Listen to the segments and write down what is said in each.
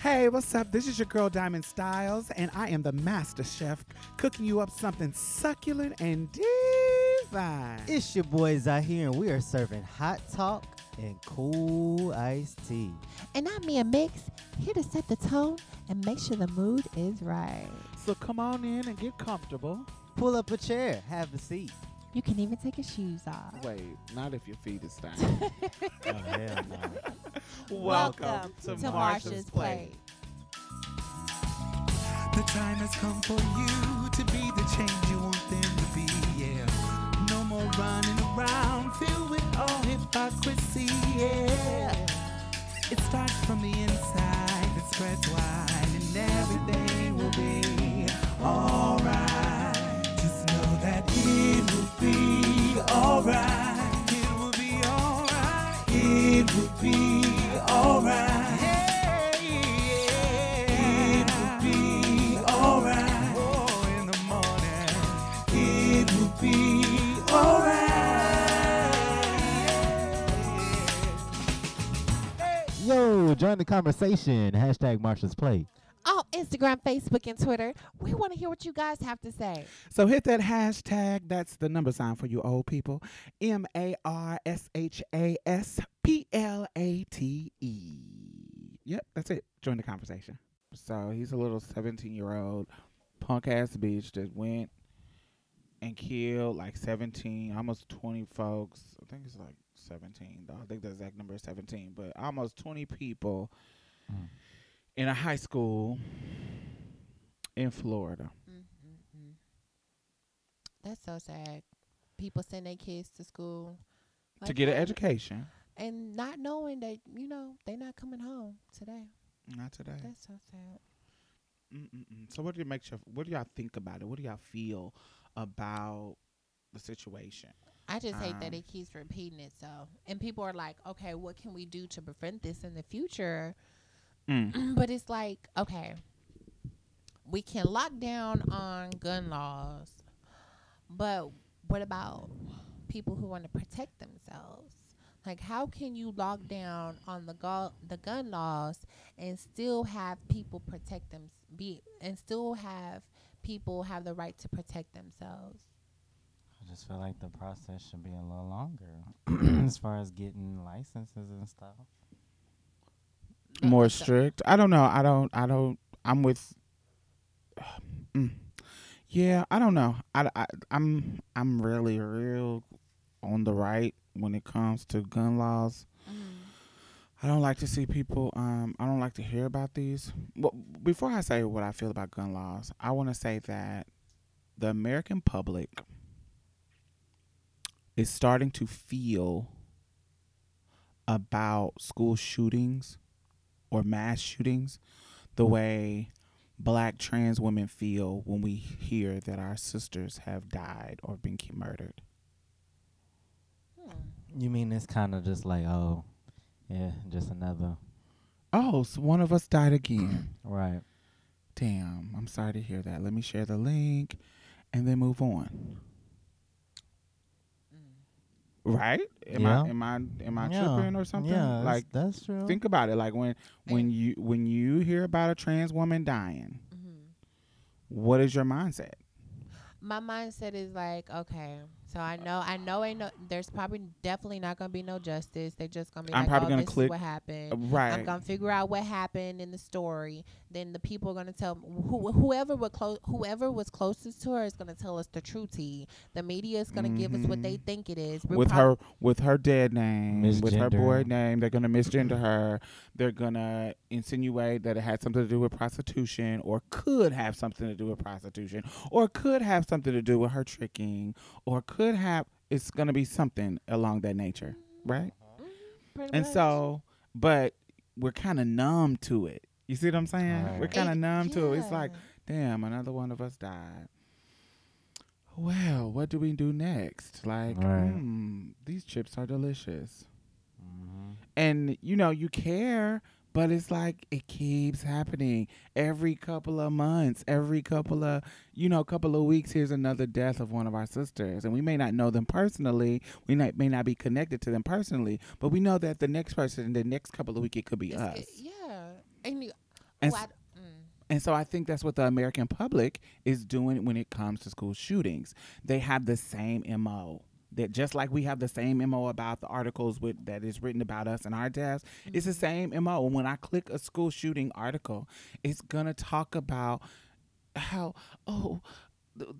Hey, what's up? This is your girl Diamond Styles, and I am the master chef cooking you up something succulent and divine. It's your boys out here, and we are serving hot talk and cool iced tea. And I'm Mia Mix, here to set the tone and make sure the mood is right. So come on in and get comfortable. Pull up a chair, have a seat. You can even take your shoes off. Wait, not if your feet is down. Oh, hell no. Welcome, to, Marsha's Plate. The time has come for you to be the change you want them to be, yeah. No more running around filled with all hypocrisy, yeah. It starts from the inside, it spreads wide, and everything will be alright. Just know that it will be alright. It will be alright. It will be alright. It will be alright. Oh, in the morning. It will be alright. Yo, join the conversation. Hashtag Marsha's Plate. Instagram, Facebook, and Twitter. We want to hear what you guys have to say. So hit that hashtag. That's the number sign for you old people. M A R S H A S P L A T E. Yep, that's it. Join the conversation. So he's a little 17 year old punk ass bitch that went and killed like 17, almost 20 folks. I think it's like 17. Though. I think the exact number is 17, but almost 20 people Mm. In a high school in Florida. Mm-hmm. That's so sad. People send their kids to school to like get an education. and not knowing that you know they're not coming home today. Not today. That's so sad. Mm-mm-mm. So what do you make sure? What do y'all think about it? What do y'all feel about the situation? I just hate that Um, it keeps repeating itself, and people are like, "Okay, what can we do to prevent this in the future?" Mm. but it's like, okay, we can lock down on gun laws, but what about people who want to protect themselves? Like, how can you lock down on the gu- the gun laws and still have people protect them be and still have people have the right to protect themselves? I just feel like the process should be a little longer as far as getting licenses and stuff. More strict? I don't know. I don't. I don't. I'm with. Mm. Yeah, I don't know. I, I I'm I'm really real on the right when it comes to gun laws. I don't like to see people. Um, I don't like to hear about these. Well, before I say what I feel about gun laws, I want to say that the American public is starting to feel about school shootings or mass shootings the way black trans women feel when we hear that our sisters have died or been murdered. Hmm. You mean it's kind of just like, oh, yeah, just another. Oh, so one of us died again. Right. Damn, I'm sorry to hear that. Let me share the link and then move on. Right? Am Yeah. I am I am I yeah. tripping or something? Yeah, like that's true. think about it. Like when when you when you hear about a trans woman dying, Mhm. what is your mindset? my mindset is like, okay, so I know, I know, ain't no, there's probably definitely not gonna be no justice. They're just gonna be I'm like, probably oh, gonna this click- is what happened. Right. I'm gonna figure out what happened in the story. Then the people are gonna tell who, whoever were close, whoever was closest to her is gonna tell us the true tea. The media is gonna give us what they Mhm. think it is. We're with prob- her with her dead name, with her boy name. They're gonna misgender her. They're gonna insinuate that it had something to do with prostitution, or could have something to do with prostitution, or could have something to do with her tricking, or could have. It's gonna be something along that nature, right? Mhm, And much. so, but we're kind of numb to it. You see what I'm saying? We're kind of numb to it. It's like, damn, another one of us died. Well, what do we do next? Like, Right. hmm, these chips are delicious. hmm And, you know, you care, but it's like it keeps happening every couple of months, every couple of, you know, couple of weeks. Here's another death of one of our sisters. And we may not know them personally. We not, may not be connected to them personally, but we know that the next person in the next couple of weeks, it could be It's- us. it- yeah, and you, And Ooh, s- I- mm. And so I think that's what the American public is doing when it comes to school shootings. They have the same MO. That just like we have the same MO about the articles with that is written about us and our deaths, it's the same MO. When I click a school shooting article, it's gonna talk about how oh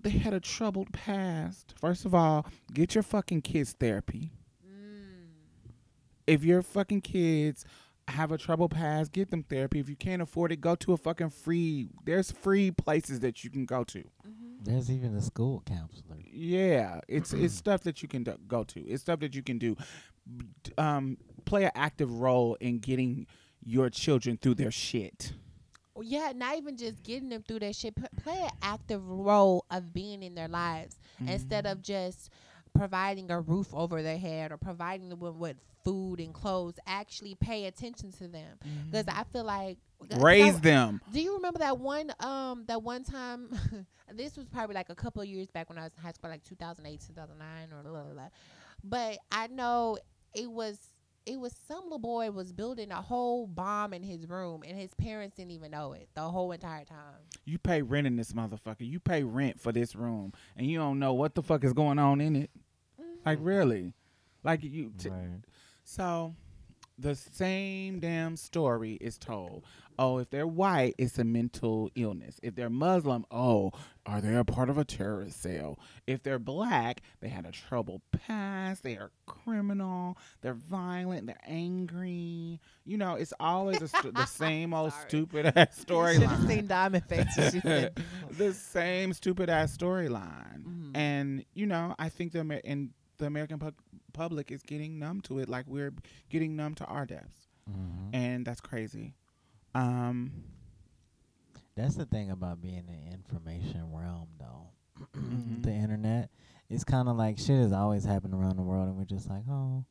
they had a troubled past. First of all, get your fucking kids therapy. Mm. If your fucking kids have a trouble pass, get them therapy. If you can't afford it, go to a fucking free. There's free places that you can go to. Mm-hmm. There's even a school counselor. Yeah, it's it's stuff that you can do, go to. It's stuff that you can do. Um, play an active role in getting your children through their shit. Yeah, not even just getting them through that shit. P- play an active role of being in their lives instead of just providing a roof over their head or providing them with, with food and clothes. Actually, pay attention to them because I feel like Raise so- them. Do you remember that one um that one time this was probably like a couple of years back when I was in high school like 2008 2009 or blah, blah, blah. but I know it was it was some little boy was building a whole bomb in his room and his parents didn't even know it the whole entire time. You pay rent in this motherfucker. You pay rent for this room, and you don't know what the fuck is going on in it. Like really, like you. T- Right. So the same damn story is told. Oh, if they're white, it's a mental illness. If they're Muslim, oh, are they a part of a terrorist cell? If they're black, they had a troubled past. They are criminal. They're violent. They're angry. You know, it's always a st- the same old stupid ass storyline. Diamond Face. the same stupid ass storyline. Mhm. And you know, I think the Amer- and the American pu- public is getting numb to it, like we're getting numb to our deaths, Mm-hmm. and that's crazy. Um, That's the thing about being in the information realm, though. Mhm. The internet, it's kind of like shit is always happening around the world, and we're just like, oh,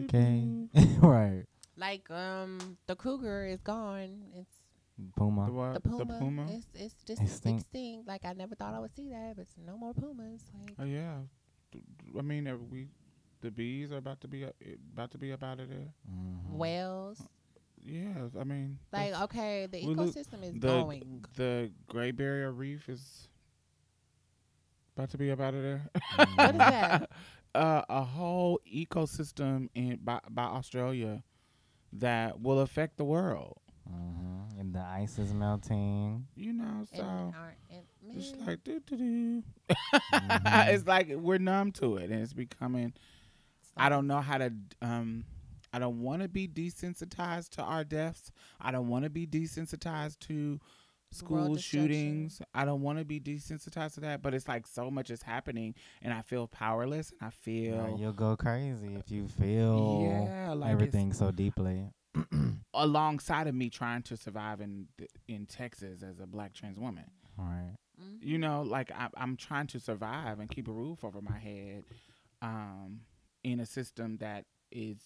okay, right. like um the cougar is gone. It's Puma. the what? the puma. The puma. It's it's just Extinct. extinct. Like I never thought I would see that, but it's no more pumas. Like Oh yeah. D- d- I mean, we the bees are about to be it- about to be up out of there. Mm-hmm. whales. Yeah, I mean, Like okay, the we lo- ecosystem is the going. the Great Barrier Reef is about to be up out of there. What is that? uh, a whole ecosystem in by, by Australia that will affect the world. Mm-hmm. And the ice is melting. You know, And so our- and- it's like doo doo doo. Mhm. it's like we're numb to it, and it's becoming. I don't know how to. Um, I don't want to be desensitized to our deaths. I don't want to be desensitized to school shootings. I don't want to be desensitized to that. But it's like so much is happening, and I feel powerless, and I feel Right, you'll go crazy if you feel yeah, like everything so deeply. alongside of me trying to survive in in Texas as a black trans woman. Right. Mhm. You know, like I, I'm trying to survive and keep a roof over my head, um, in a system that is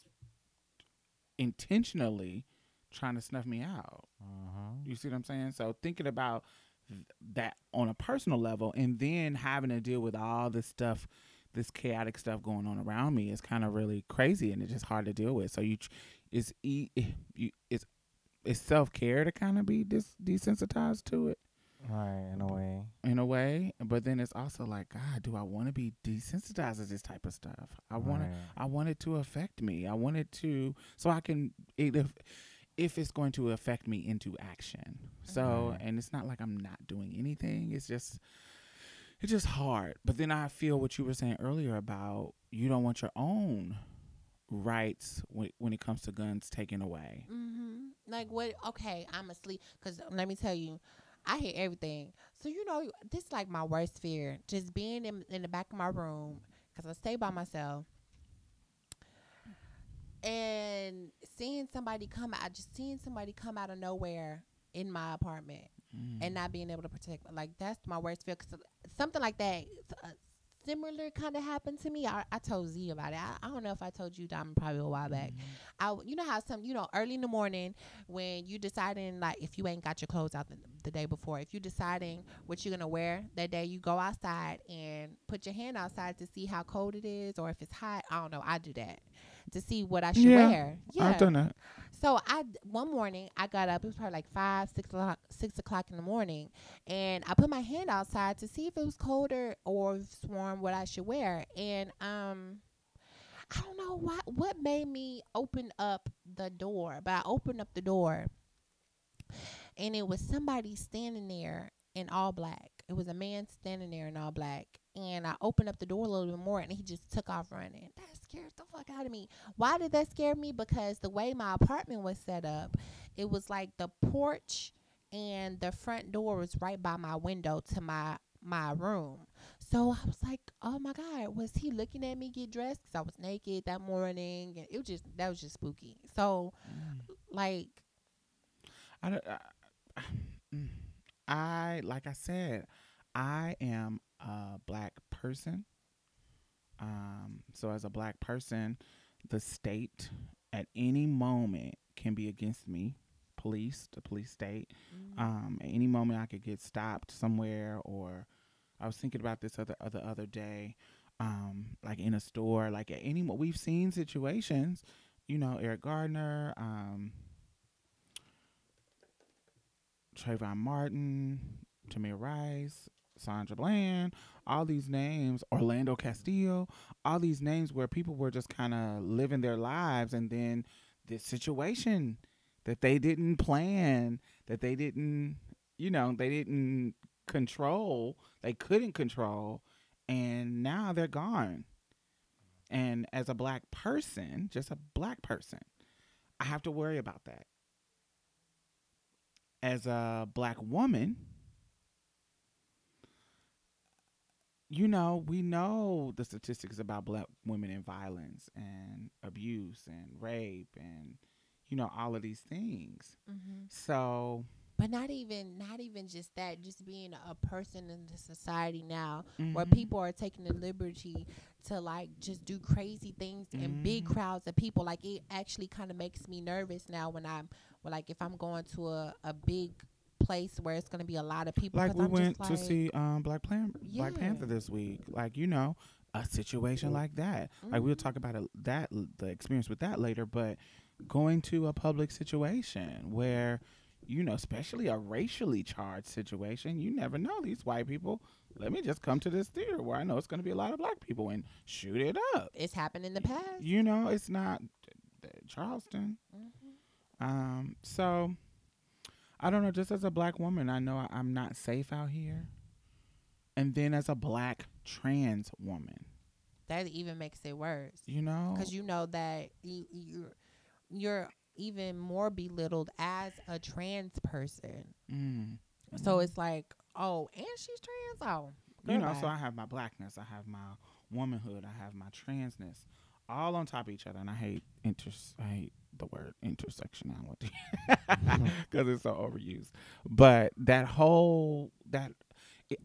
intentionally trying to snuff me out. Mm-hmm. You see what I'm saying? So thinking about th- that on a personal level, and then having to deal with all this stuff, this chaotic stuff going on around me is kind of really crazy, and it's just hard to deal with. So you, tr- it's e- you, it's it's self care to kind of be dis- desensitized to it Right, in a way. in a way, but then it's also like, God, do I want to be desensitized to this type of stuff? I want to Right. I want it to affect me. I want it to so I can it, if if it's going to affect me into action. So Right. and it's not like I'm not doing anything. It's just it's just hard. But then I feel what you were saying earlier about you don't want your own rights when when it comes to guns taken away. Mm-hmm. Like what? Okay, I'm asleep. Cause let me tell you, I hear everything. So you know, this is like my worst fear. Just being in in the back of my room, cause I stay by myself, and seeing somebody come out, just seeing somebody come out of nowhere in my apartment Mm. and not being able to protect. Like that's my worst fear. Cause something like that. Similar kind of happened to me. I, I told Z about it. I, I don't know if I told you, Diamond, probably a while back. Mm-hmm. I, w- you know how some, you know, early in the morning when you deciding like if you ain't got your clothes out the, the day before, if you deciding what you're gonna wear that day, you go outside and put your hand outside to see how cold it is or if it's hot. I don't know. I do that. to see what I should Yeah, wear. Yeah. I've done that. So I one morning I got up. It was probably like five, six o'clock, six o'clock in the morning, and I put my hand outside to see if it was colder or warm, what I should wear. And um, I don't know what what made me open up the door, but I opened up the door, and it was somebody standing there in all black. It was a man standing there in all black, and I opened up the door a little bit more, and he just took off running. That scared the fuck out of me. Why did that scare me? Because the way my apartment was set up, it was like the porch and the front door was right by my window to my my room. So I was like, "Oh my god, was he looking at me get dressed cuz I was naked that morning?" And it was just that was just spooky. So like I, don't- I, mm. I like I said, I am a black person. Um, so as a black person, the state at any moment can be against me. Police, the police state. Um, at any moment I could get stopped somewhere or I was thinking about this other other other day, um, like in a store, like at any we've seen situations, you know, Eric Gardner, um, Trayvon Martin, Tamir Rice, Sandra Bland, all these names, Philando Castillo, all these names where people were just kind of living their lives and then this situation that they didn't plan, that they didn't, you know, they didn't control, they couldn't control, and now they're gone. And as a black person, just a black person, I have to worry about that. As a black woman, you know, we know the statistics about black women and violence and abuse and rape and you know all of these things. mhm. So, but not even not even just that, just being a person in the society now where mhm. people are taking the liberty to like just do crazy things in big Mhm. crowds of people like it actually kind of makes me nervous now when i'm when, like if i'm going to a, a big place where it's going to be a lot of people Like we I'm went just to see um Black Plan- Black Panther this week. Like you know, a situation like that. Like we'll talk about it, that the experience with that later. But going to a public situation where you know, especially a racially charged situation, you never know these white people. Let me just come to this theater where I know it's going to be a lot of black people and shoot it up. it's happened in the past You know, it's not uh, Charleston. Mhm. Um, so I don't know. Just as a black woman, I know I, I'm not safe out here. And then as a black trans woman, that even makes it worse you know, because you know that you, you're you're even more belittled as a trans person mm, so it's like oh and she's trans oh you know. So I have my blackness, I have my womanhood, I have my transness, all on top of each other. And I hate inter. I hate the word intersectionality because it's so overused. But that whole that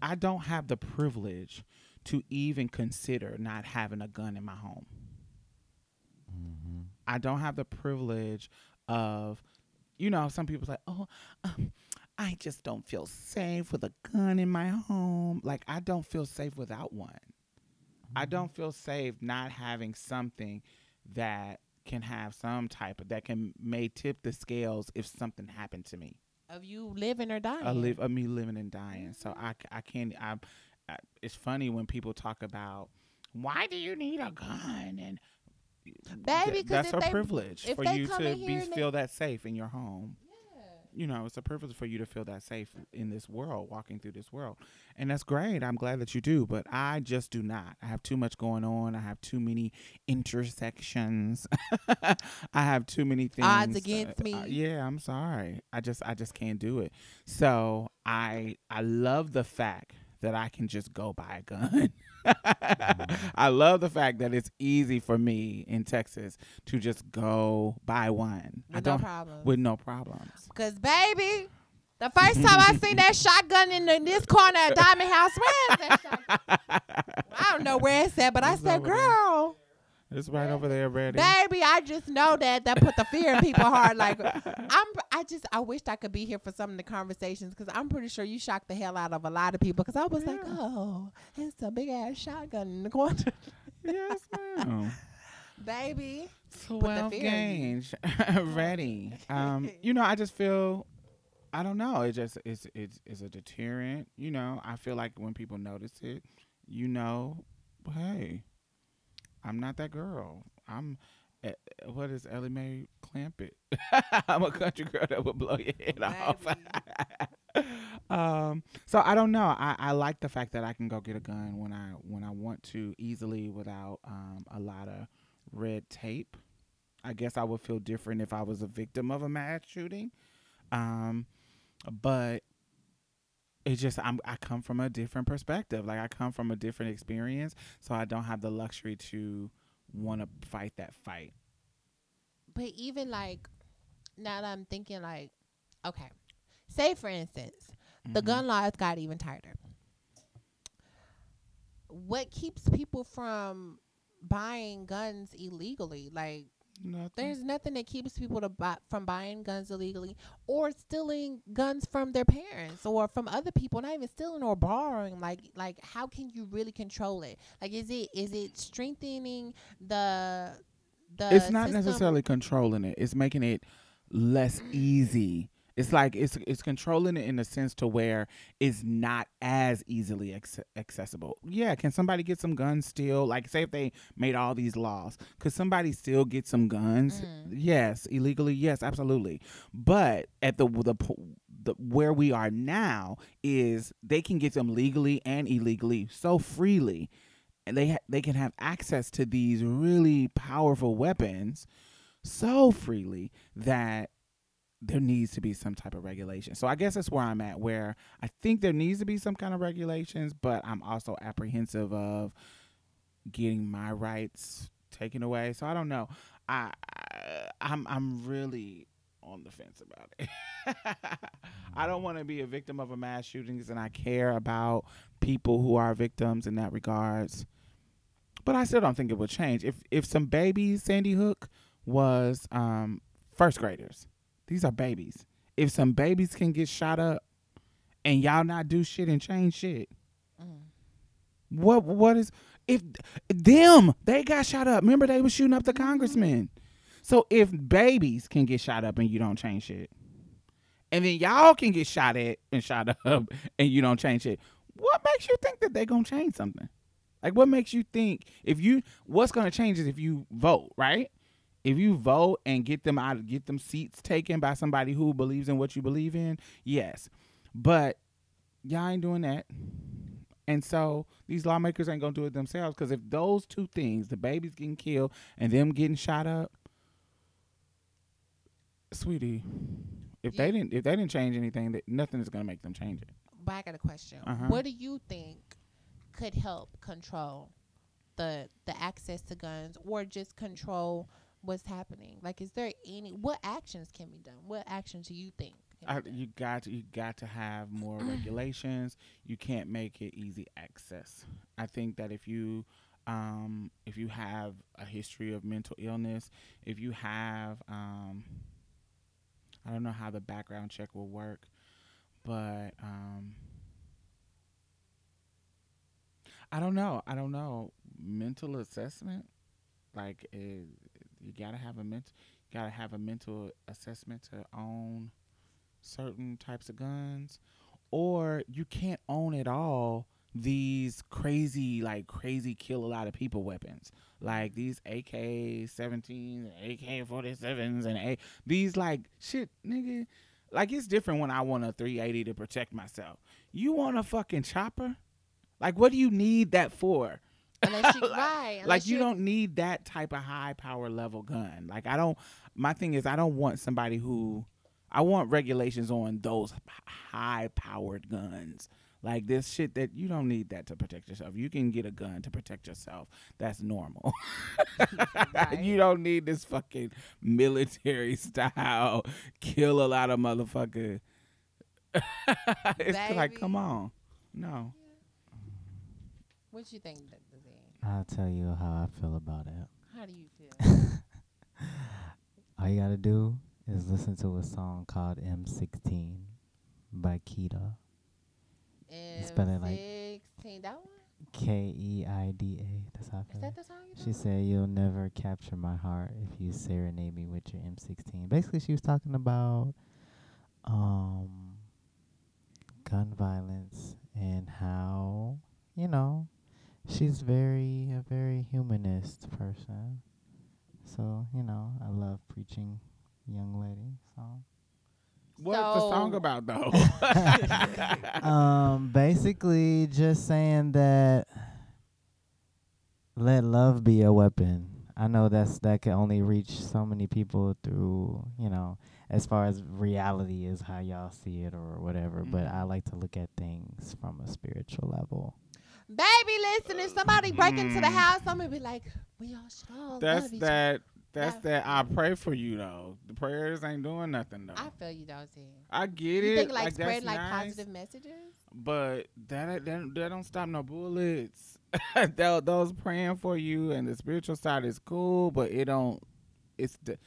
I don't have the privilege to even consider not having a gun in my home. Mm-hmm. I don't have the privilege of, you know, some people say, oh, um, I just don't feel safe with a gun in my home. Like, I don't feel safe without one. I don't feel safe not having something that can have some type of, that can, may tip the scales if something happened to me. of you living or dying A live, of me living and dying. So mm-hmm. i i can't, I, I, it's funny when people talk about, why do you need a gun? And, Baby, th- that's a privilege for you to be and they- feel that safe in your home. You know, it's a privilege for you to feel that safe in this world, walking through this world. And that's great. I'm glad that you do, but I just do not. I have too much going on. I have too many intersections. I have too many things. Odds against uh, me. uh, yeah, I'm sorry. I just I just can't do it. So, I I love the fact that I can just go buy a gun. I love the fact that it's easy for me in Texas to just go buy one. I with no don't problem with no problems. Cause baby, the first time I seen that shotgun in, the, this corner of Diamond House, where is that shotgun? I don't know where it's at, but I said, girl, It's right over there, ready. baby, I just know that that put the fear in people's heart. Like I'm, I just, I wished I could be here for some of the conversations because I'm pretty sure you shocked the hell out of a lot of people. Because I was like, oh, it's a big ass shotgun in the corner. yes, ma'am. baby. the Twelve fear in you. gauge, ready. Um, you know, I just feel, I don't know. It just it's it's it's a deterrent. You know, I feel like when people notice it, you know, hey, I'm not that girl. I'm. eh, eh, What is Ellie Mae Clampett? I'm a country girl that would blow your head off. um, so I don't know. I, I like the fact that I can go get a gun when I when I want to easily without um, a lot of red tape. I guess I would feel different if I was a victim of a mass shooting. Um, but it's just I'm I come from a different perspective. Like I come from a different experience, so I don't have the luxury to want to fight that fight. But even like now that I'm thinking like, okay, say for instance, the Mhm. gun laws got even tighter. What keeps people from buying guns illegally? Like Nothing. there's nothing that keeps people to buy, from buying guns illegally or stealing guns from their parents or from other people not even stealing or borrowing like like how can you really control it like is it is it strengthening the the it's not system? necessarily controlling it. It's making it less easy. It's like it's it's controlling it in a sense to where it's not as easily acce- accessible. Yeah, can somebody get some guns still? Like, say if they made all these laws, could somebody still get some guns? Mm. Yes, illegally. Yes, absolutely. But at the the, the where we are now is they can get them legally and illegally so freely, and they ha- they can have access to these really powerful weapons so freely that there needs to be some type of regulation. So I guess that's where I'm at where I think there needs to be some kind of regulations, but I'm also apprehensive of getting my rights taken away. So I don't know. I, I I'm I'm really on the fence about it. I don't want to be a victim of a mass shootings and I care about people who are victims in that regards. But I still don't think it will change. If if some babies, Sandy Hook was um first graders. These are babies. If some babies can get shot up and y'all not do shit and change shit, Mm. what what is if them they got shot up? Remember they was shooting up the congressman. So if babies can get shot up and you don't change shit, and then y'all can get shot at and shot up and you don't change it, what makes you think that they gonna change something? Like what makes you think if you what's gonna change is if you vote, right? If you vote and get them out, get them seats taken by somebody who believes in what you believe in, yes. But y'all ain't doing that. And so these lawmakers ain't gonna do it themselves because if those two things, the babies getting killed and them getting shot up, sweetie, if they didn't if they didn't change anything, that nothing is gonna make them change it. but i got a question Uh-huh. what do you think could help control the the access to guns or just control what's happening like is there any what actions can be done what actions do you think I, you got to, you got to have more regulations. You can't make it easy access. I think that if you um, if you have a history of mental illness, if you have um, I don't know how the background check will work, but um, I don't know. I don't know. Mental assessment, like uh you gotta have a mental, gotta have a mental assessment to own certain types of guns, or you can't own at all these crazy, like crazy kill a lot of people weapons, like these AK 17s, AK 47s, and A these like shit, nigga. Like it's different when I want a 380 to protect myself. You want a fucking chopper? Like what do you need that for? Unless you like- right like you you're- don't need that type of high power level gun. Like I don't. My thing is I don't want somebody who. I want regulations on those high powered guns. Like this shit that you don't need that to protect yourself. You can get a gun to protect yourself. That's normal. you don't need this fucking military style kill a lot of motherfucker. it's like, come on. No. what you think I'll tell you how I feel about it. how do you feel All you gotta do is listen to a song called M16 by spell it like- M16 that one K E I D A. That's how I Is that the song you She said, "You'll never capture my heart if you serenade me with your M16." Basically, she was talking about um gun violence and how you know she's very a very humanist person. So you know, I love preaching, young lady. So What's the song about though? um, basically, just saying that let love be a weapon. I know that's that can only reach so many people through, you know, as far as reality is how y'all see it or whatever. But I like to look at things from a spiritual level. Baby, listen, if somebody break into the Mm. house, I'm gonna be like, we all should all That's love each other. that. That's Yeah. that. I pray for you though. The prayers ain't doing nothing though. I feel you, though, T. I get You it. think like, that's spreading like nice, positive messages? But that that that don't stop no bullets. Tho- those praying for you and the spiritual side is cool, but it don't. It's the.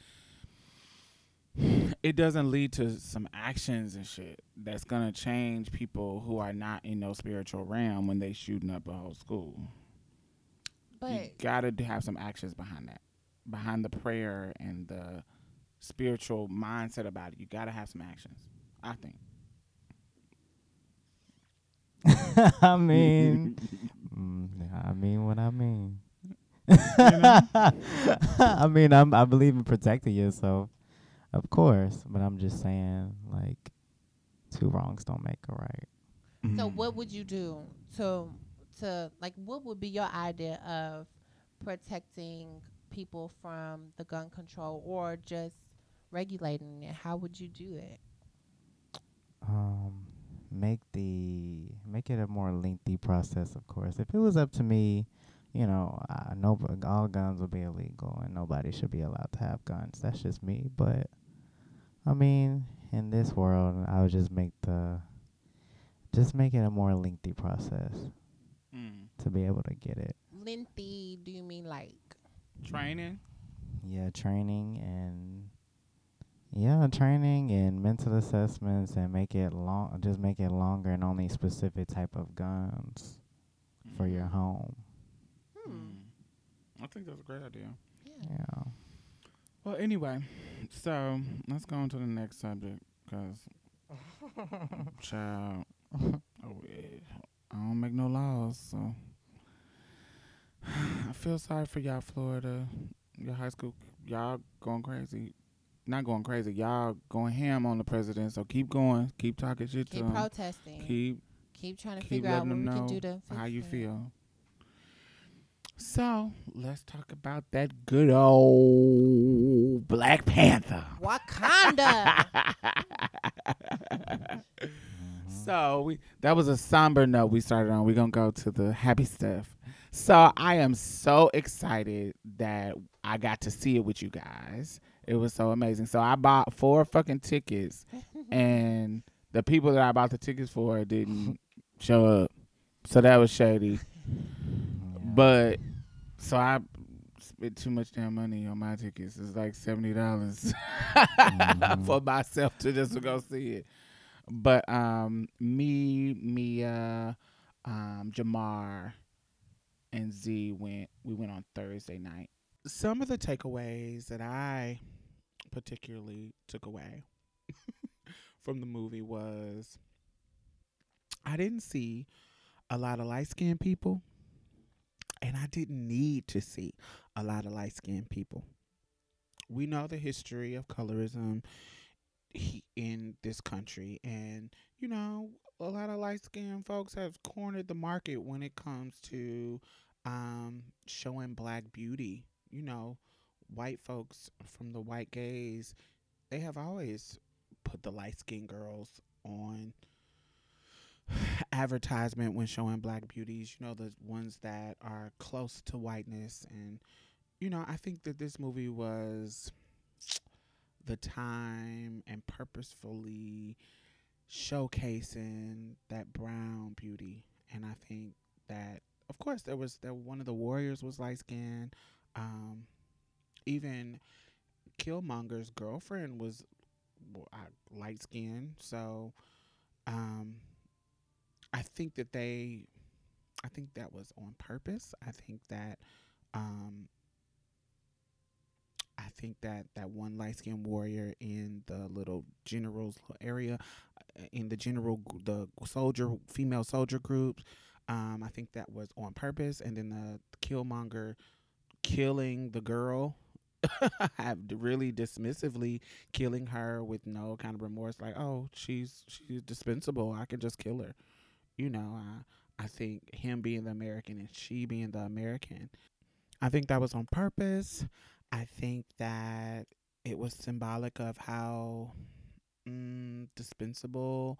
It doesn't lead to some actions and shit that's gonna change people who are not in no spiritual realm when they shooting up a whole school. But you But gotta have some actions behind that, behind the prayer and the spiritual mindset about it. You gotta have some actions. I think. I mean, mm, I mean what I mean. know? I mean, I'm I believe in protecting yourself, of course. But I'm just saying, like, two wrongs don't make a right. so what would you do to to like what would be your idea of protecting people from the gun control or just regulating it? How would you do it? um make the make it a more lengthy process of course if it was up to me you know I know all guns would be illegal and nobody should be allowed to have guns that's just me but i mean in this world i would just make the just make it a more lengthy process Mm. to be able to get it Lengthy, do you mean like Training. yeah training and yeah training and mental assessments and make it long just make it longer and only specific type of guns for your home hmm, Mm. I think that's a great idea. yeah. yeah Well, anyway, so let's go on to the next subject because, child, oh, eh, I don't make no laws, so I feel sorry for y'all, Florida, your high school, y'all going crazy. Not going crazy, y'all going ham on the president. So keep going, keep talking shit to Keep protesting. keep Keep trying to keep figure out what we can do to how you it. feel. So let's talk about that good old Black Panther. Wakanda. So we that was a somber note we started on. We're gonna go to the happy stuff. So I am so excited that I got to see it with you guys. It was so amazing. So I bought four fucking tickets and the people that I bought the tickets for didn't show up. So that was shady. But so I spent too much damn money on my tickets. It's like seventy dollars for myself to just go see it. But um, me, Mia, um, Jamar, and Z went. We went on Thursday night. Some of the takeaways that I particularly took away from the movie was I didn't see a lot of light skinned people, and I didn't need to see a lot of light skinned people. We know the history of colorism in this country, and you know, a lot of light skinned folks have cornered the market when it comes to um, showing black beauty. You know, white folks from the white gaze, they have always put the light skinned girls on advertisement when showing black beauties, you know, the ones that are close to whiteness. And, you know, I think that this movie was the time and purposefully showcasing that brown beauty. And I think that, of course, there was that one of the warriors was light skinned. Um, even Killmonger's girlfriend was light skinned. So, um, I think that they, I think that was on purpose. I think that um I think that that one light skinned warrior in the little general's area, uh, in the general the soldier female soldier groups, um, I think that was on purpose. And then the Killmonger killing the girl, really dismissively killing her with no kind of remorse, like oh she's she's dispensable, I can just kill her. You know, I I think him being the American and she being the American, I think that was on purpose. I think that it was symbolic of how mm, dispensable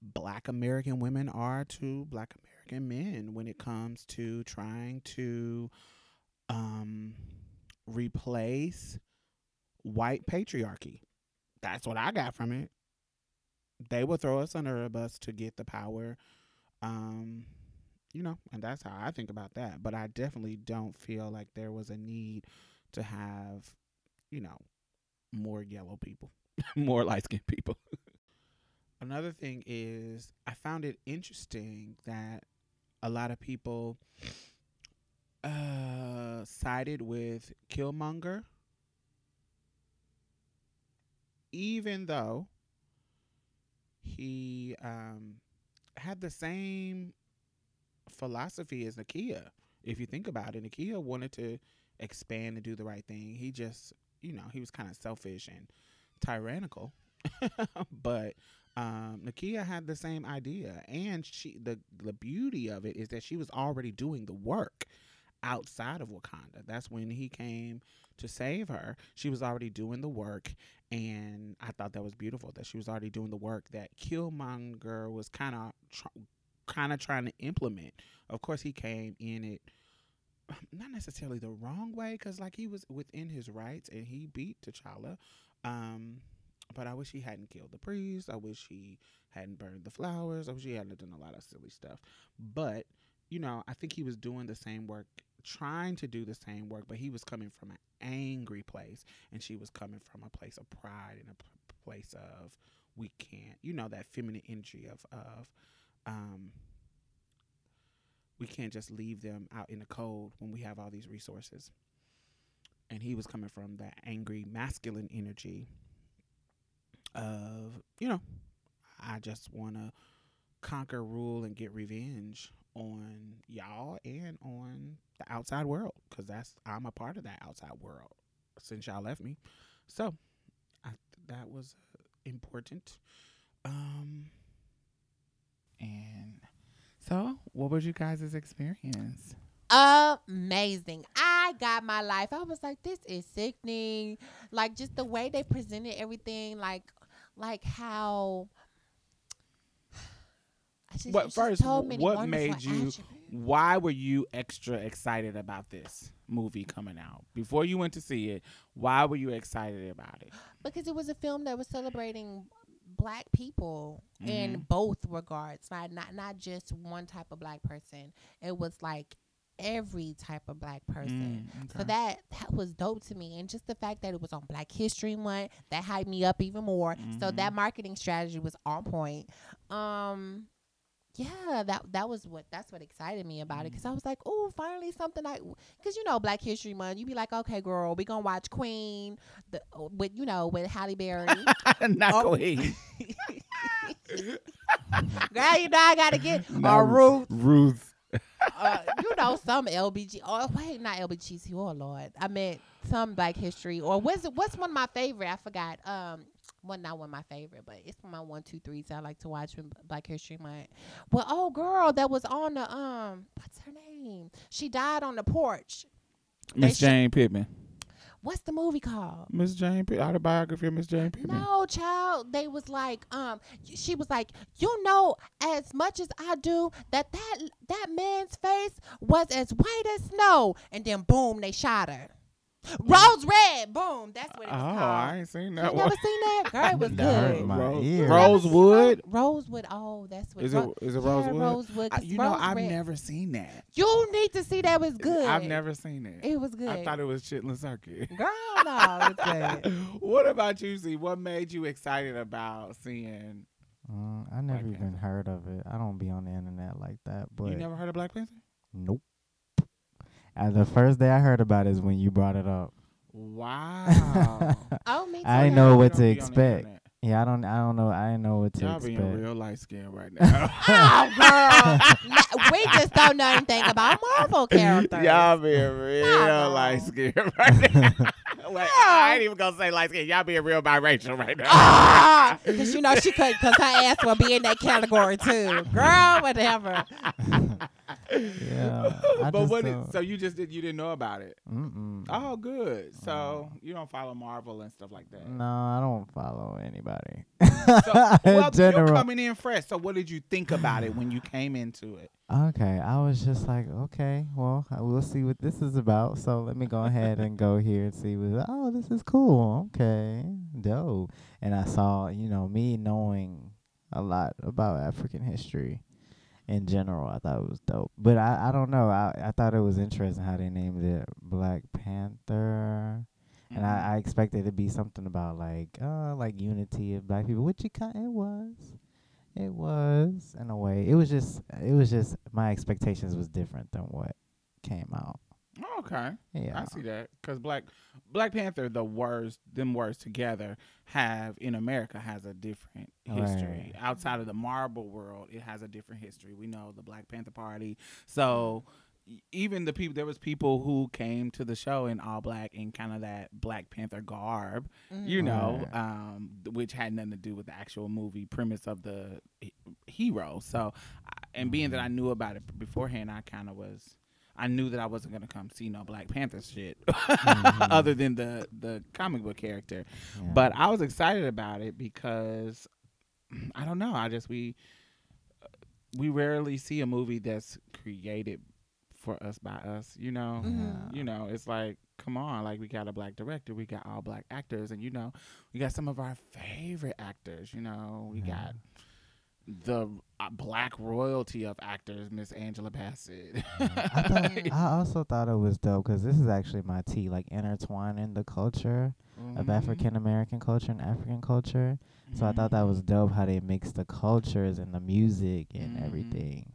black American women are to black American men when it comes to trying to um, replace white patriarchy. That's what I got from it. They will throw us under a bus to get the power. Um, you know, and that's how I think about that. But I definitely don't feel like there was a need to have, you know, more yellow people, more light skinned people. Another thing is, I found it interesting that a lot of people uh, sided with Killmonger, even though he um, had the same philosophy as Nakia. If you think about it, Nakia wanted to expand and do the right thing. He just, you know, he was kind of selfish and tyrannical. but um, Nakia had the same idea, and she the the beauty of it is that she was already doing the work outside of Wakanda. That's when he came to save her. She was already doing the work, and I thought that was beautiful that she was already doing the work that Killmonger was kind of tr- kind of trying to implement. Of course, he came in it not necessarily the wrong way because like he was within his rights and he beat T'Challa. Um, but I wish he hadn't killed the priest. I wish he hadn't burned the flowers. I wish he hadn't done a lot of silly stuff. But you know, I think he was doing the same work, trying to do the same work, but he was coming from an angry place, and she was coming from a place of pride and a p- place of we can't, you know, that feminine energy of of um, we can't just leave them out in the cold when we have all these resources. And he was coming from that angry masculine energy of, you know, I just want to conquer, rule, and get revenge on y'all and on the outside world because that's I'm a part of that outside world since y'all left me. So I, that was uh, important. Um, and so, what was you guys' experience? amazing. I got my life. I was like, this is sickening. Like just the way they presented everything, like like how. Just, But first, so wh- what made you- attributes. Why were you extra excited about this movie coming out? Before you went to see it, why were you excited about it? because it was a film that was celebrating black people in Mhm. both regards not not not just one type of black person. It was like every type of black person. Mm, so that that was dope to me. And just the fact that it was on black history month that hyped me up even more. So Mhm. that marketing strategy was on point. Um yeah that that was what that's what excited me about it because i was like oh finally something i because you know black history month you be like okay girl we gonna watch queen the with you know with halle berry Not Oh. Queen. girl you know i gotta get No, or ruth Ruth. uh, you know some lbg oh wait not lbgc oh lord i meant some black history or what's what's one of my favorite i forgot um well, not one of my favorite, but it's my one, two, threes I like to watch when Black History Month. Well, oh girl, that was on the um, what's her name? She died on the porch. Miss Jane Pittman. What's the movie called? Miss Jane Pittman. Autobiography of Miss Jane Pittman. No, child. They was like, um, she was like, you know, as much as I do, that that that man's face was as white as snow, and then boom, they shot her. Rose red, boom. That's what it Oh, was called. I ain't seen you that never seen that? Girl, it was good. my Ro- ear. Rosewood. Rosewood. Oh, that's what. Is Ro- it is it yeah, Rosewood? Rosewood. I- 'cause you know, Rose I've red- never seen that. You need to see that. Was good. I've never seen it. It was good. I thought it was Chitlin Circuit. Girl, no, it's good. what about you, Z? What made you excited about seeing Mm, I never even Panther. heard of it. I don't be on the internet like that. But you never heard of Black Panther? nope. Uh, the first day I heard about it is when you brought it up. Wow. Oh, me too. I didn't Yeah, know what to be on the expect. Yeah, I don't. I don't know. I didn't know what to Y'all expect. being real light skinned right now. Oh, girl. We just don't know anything about Marvel characters. Y'all being real Nah, light skinned right now. Wait, I ain't even gonna say light skinned. Y'all being real biracial right now. Ah, because you know she could, because her ass will be in that category too. Girl, whatever. Yeah, I but just what? Is, so you just did? You didn't know about it? Mm-mm. Oh, good. So you don't follow Marvel and stuff like that. No, I don't follow anybody. So, well, In you're coming in fresh. So what did you think about it when you came into it? Okay, I was just like, okay, well, I- we'll see what this is about. So let me go ahead and go here and see what. Oh, this is cool. Okay, dope. And I saw, you know, me knowing a lot about African history in general. I thought it was dope. But I, I don't know. I, I thought it was interesting how they named it Black Panther. And I, I expected it to be something about like uh like unity of black people, which it kind it was. It was in a way. It was just it was just my expectations was different than what came out. Okay. Yeah. I see that because Black Black Panther, the words, them words together have in America has a different history. Right. Outside of the Marvel world, it has a different history. We know the Black Panther Party. So even the people, there was people who came to the show in all black in kind of that Black Panther garb, mm-hmm. you know, um, which had nothing to do with the actual movie premise of the hero. So, and being that I mm-hmm. knew about it beforehand, I kind of was. I knew that I wasn't gonna come see no Black Panther shit, mm-hmm. other than the the comic book character. Yeah. But I was excited about it because I don't know. I just we uh, we rarely see a movie that's created for us by us. You know, Mhm. you know, it's like come on, like we got a black director, we got all black actors, and you know, we got some of our favorite actors. You know, we Yeah. got the uh, black royalty of actors, Miss Angela Bassett. I, thought, I also thought it was dope because this is actually my tea, like intertwining the culture of Mhm. African American culture and African culture. So I thought that was dope how they mix the cultures and the music and Mhm. everything.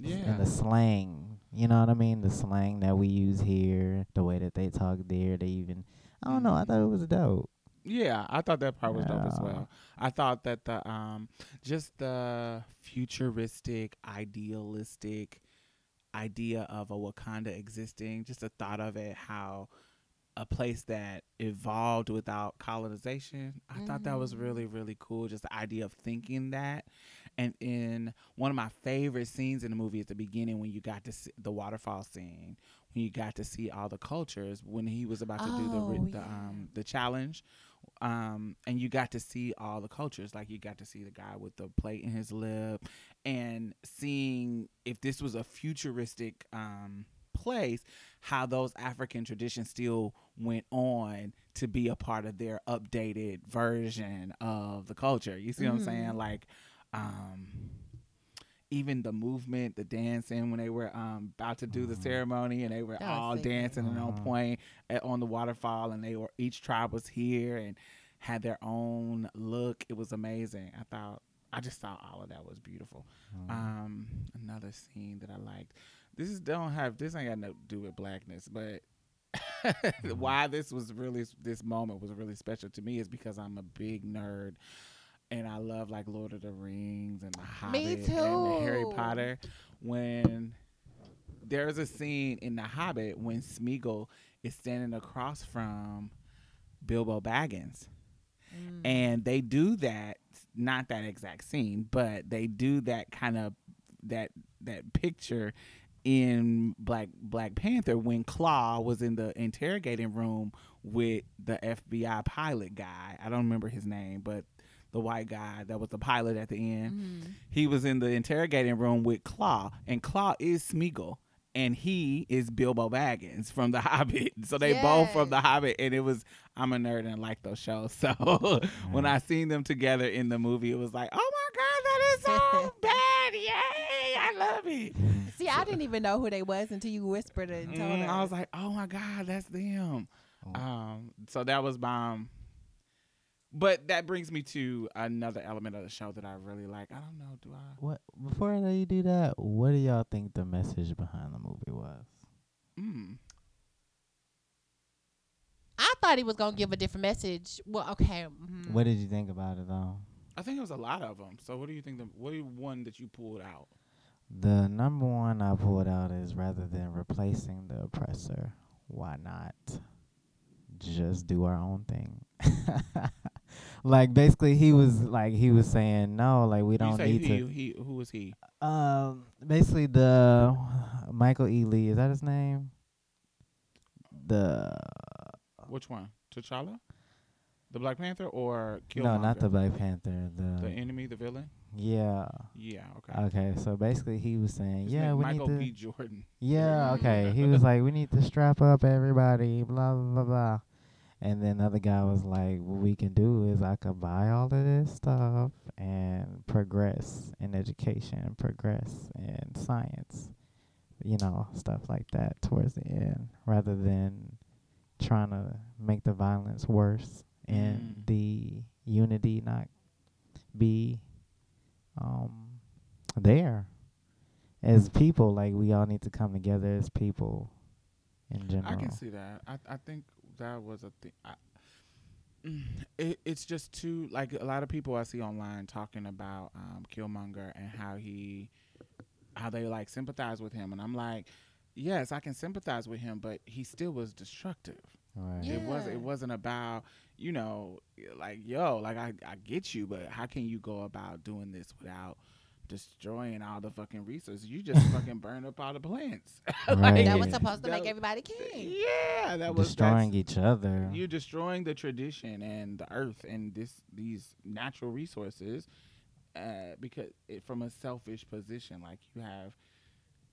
yeah. and the slang. You know what I mean? The slang that we use here, the way that they talk there. They even, I don't know. I thought it was dope. Yeah, I thought that part was dope as well. I thought that the um just the futuristic, idealistic idea of a Wakanda existing, just the thought of it, how a place that evolved without colonization. I thought that was Mhm. really, really cool. Just the idea of thinking that. And in one of my favorite scenes in the movie at the beginning when you got to see the waterfall scene, when you got to see all the cultures, when he was about to do the Oh, the yeah. um the challenge, um, and you got to see all the cultures. Like you got to see the guy with the plate in his lip, and seeing if this was a futuristic um place, how those African traditions still went on to be a part of their updated version of the culture. You see what I'm saying? Like, um, even the movement, the dancing when they were um about to do the Mhm. ceremony and they were That was all sick. dancing and on Mhm. point at, on the waterfall and they were each tribe was here and had their own look. It was amazing. I thought I just thought all of that was beautiful. Mm. Um, another scene that I liked. This is don't have this ain't got nothing to do with blackness, but why this was really this moment was really special to me is because I'm a big nerd and I love like Lord of the Rings and the Me Hobbit and the Harry. Potter. When there's a scene in the Hobbit when Smeagol is standing across from Bilbo Baggins Mm. and they do that not that exact scene but they do that kind of that that picture in black black panther when Klaue was in the interrogating room with the fbi pilot guy i don't remember his name but the white guy that was the pilot at the end Mhm. he was in the interrogating room with Klaue and Klaue is smeagol and he is Bilbo Baggins from The Hobbit. So they both from The Hobbit, and it was I'm a nerd and I like those shows. So when I seen them together in the movie, it was like, oh my god, that is so bad! Yay, I love it. See, I didn't even know who they was until you whispered it and told Mm, us. I was like, oh my god, that's them. Oh. Um, so that was my um, But that brings me to another element of the show that I really like. I don't know. Do I? What before you do that? What do y'all think the message behind the movie was? Mm. I thought he was gonna give a different message. Well, okay. mhm. What did you think about it though? I think it was a lot of them. So what do you think? The what is one that you pulled out? The number one I pulled out is rather than replacing the oppressor, why not just do our own thing? like basically, he was like he was saying no, like we don't need he, to. he. Who was he? Um, basically the Michael E. Lee is that his name? The Which one? T'Challa, the Black Panther, or Killmonger? no, not the Black Panther. The, the enemy, the villain. yeah. Yeah. Okay. Okay, so basically he was saying, His yeah, we Michael need to. B. Jordan. Yeah, okay. He was like, we need to strap up everybody, blah, blah, blah, blah. And then the other guy was like, what we can do is I could buy all of this stuff and progress in education, progress in science, you know, stuff like that towards the end, rather than trying to make the violence worse and Mm. the unity not be um there as people like we all need to come together as people in general I can see that. I I think that was a thing. I, Mm, it, it's just too like a lot of people I see online talking about um, Killmonger and how he, how they like sympathize with him, and I'm like, yes, I can sympathize with him, but he still was destructive. right Yeah. It was it wasn't about you know like yo like I I get you, but how can you go about doing this without destroying all the fucking resources? You just fucking burn up all the plants. Right. That was supposed to That make everybody king. Yeah, that was destroying each other You're destroying the tradition and the earth and this these natural resources, uh, because it, from a selfish position, like you have,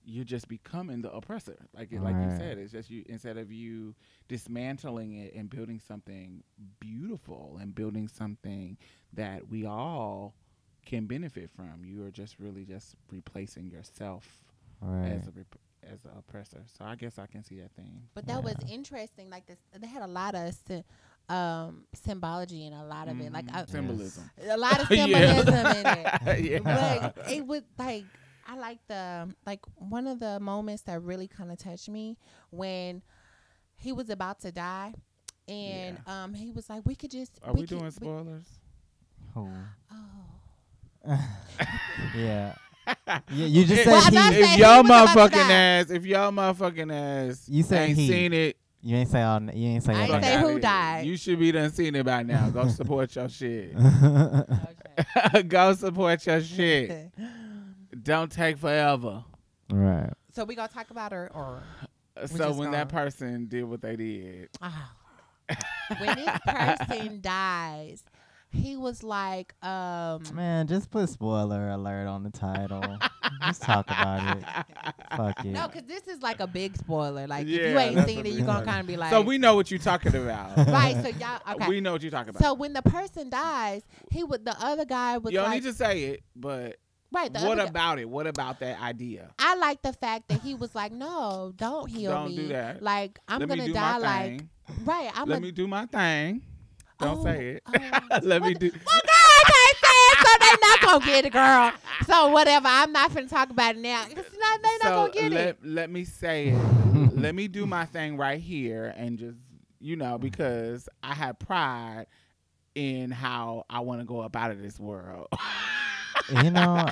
you're just becoming the oppressor. Like it, like you said, it's just you instead of you dismantling it and building something beautiful and building something that we all can benefit from. You are just really just replacing yourself right as a rep- as an oppressor. So I guess I can see that thing. But that was interesting. Like this, they had a lot of sy- um, symbology and a lot of it. Like Mhm. I, symbolism. a lot of Yeah. symbolism in it. yeah. But it would like I like the like one of the moments that really kind of touched me when he was about to die, and um he was like, "We could just Are we, could- doing spoilers? Who? Oh, yeah yeah you just Well, said I'm he, not if he y'all was about to motherfucking die. ass, if y'all motherfucking ass, You said ain't he. seen it, you ain't say all n- you ain't say I ain't all fuck say that. who here. died. You should be done seen it by now. Go support your shit. okay. Go support your shit. Don't take forever. right so we gonna talk about her or So just when that gonna- person did what they did, oh. when this person dies, he was like, um, man just put spoiler alert on the title just talk about it fuck it no, because this is like a big spoiler. Like if Yeah, you ain't that's seen a it, you big gonna one. kind of be like, so we know what you're talking about. right. So y'all, okay. We know what you're talking about. So when the person dies, he would the other guy was you don't like, need to say it, but right. The what other guy- about it? What about that idea? I like the fact that he was like, no, don't heal Don't me. do that. Like I'm Let gonna me do die. my Like thing. right. I'm Let a, me do my thing. Don't Oh, say it. oh. Let me What do. Well, girl, I can't say it, so they not gonna get it, girl. So whatever. I'm not finna talk about it now. 'cause not, they not so gonna get let, it. let me say it. let me do my thing right here and just you know because I have pride in how I want to go about it this world. you know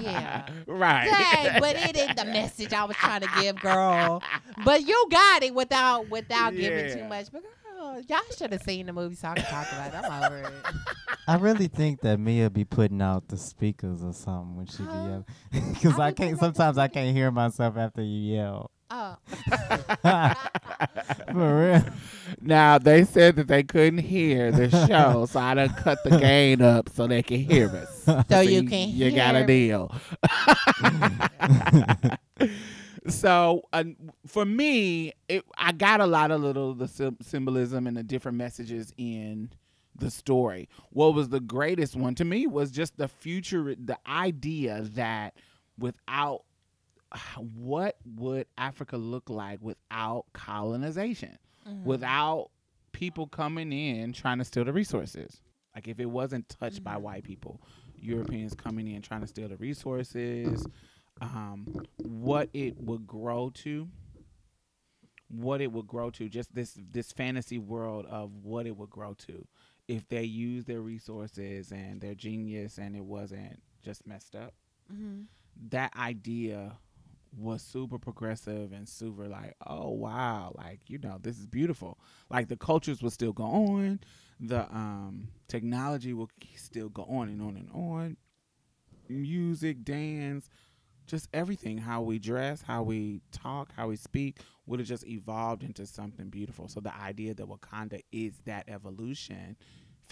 Yeah. right. Dang, but it ain't the message I was trying to give, girl. But you got it without without giving too much. But girl, y'all should have seen the movie so I can talk about it. I'm over it. I really think that Mia be putting out the speakers or something when she be yelling. Because I I can't. Sometimes I can't hear myself after you yell. Oh. For real. Now they said that they couldn't hear the show, so I done cut the gain up so they can hear us. So you can You got a deal. so uh, for me, it, I got a lot of little the sym- symbolism and the different messages in the story. What was the greatest one to me was just the future, the idea that without what would Africa look like without colonization, Mhm. without people coming in trying to steal the resources. Like if it wasn't touched by white people, Europeans coming in trying to steal the resources, um, what it would grow to, what it would grow to, just this this fantasy world of what it would grow to if they used their resources and their genius and it wasn't just messed up. Mm-hmm. That idea was super progressive and super like, oh wow, like you know, this is beautiful. Like the cultures will still go on, the um technology will still go on and on and on. Music, dance, just everything, how we dress, how we talk, how we speak, would have just evolved into something beautiful. So the idea that Wakanda is that evolution,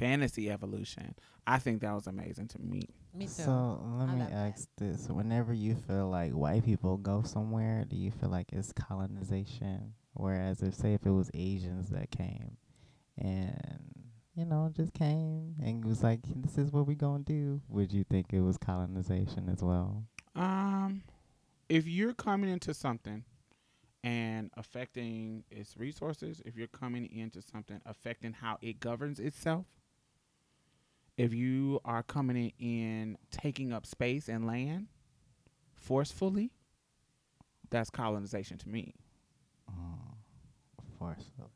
fantasy evolution, I think that was amazing to me. Me too. So let I me love that. ask this: Whenever you feel like white people go somewhere, do you feel like it's colonization? Whereas, if say if it was Asians that came, and you know just came and was like, "This is what we gonna do," would you think it was colonization as well? Um, if you're coming into something and affecting its resources, if you're coming into something affecting how it governs itself, if you are coming in, in taking up space and land forcefully, that's colonization to me. Mm, forcefully.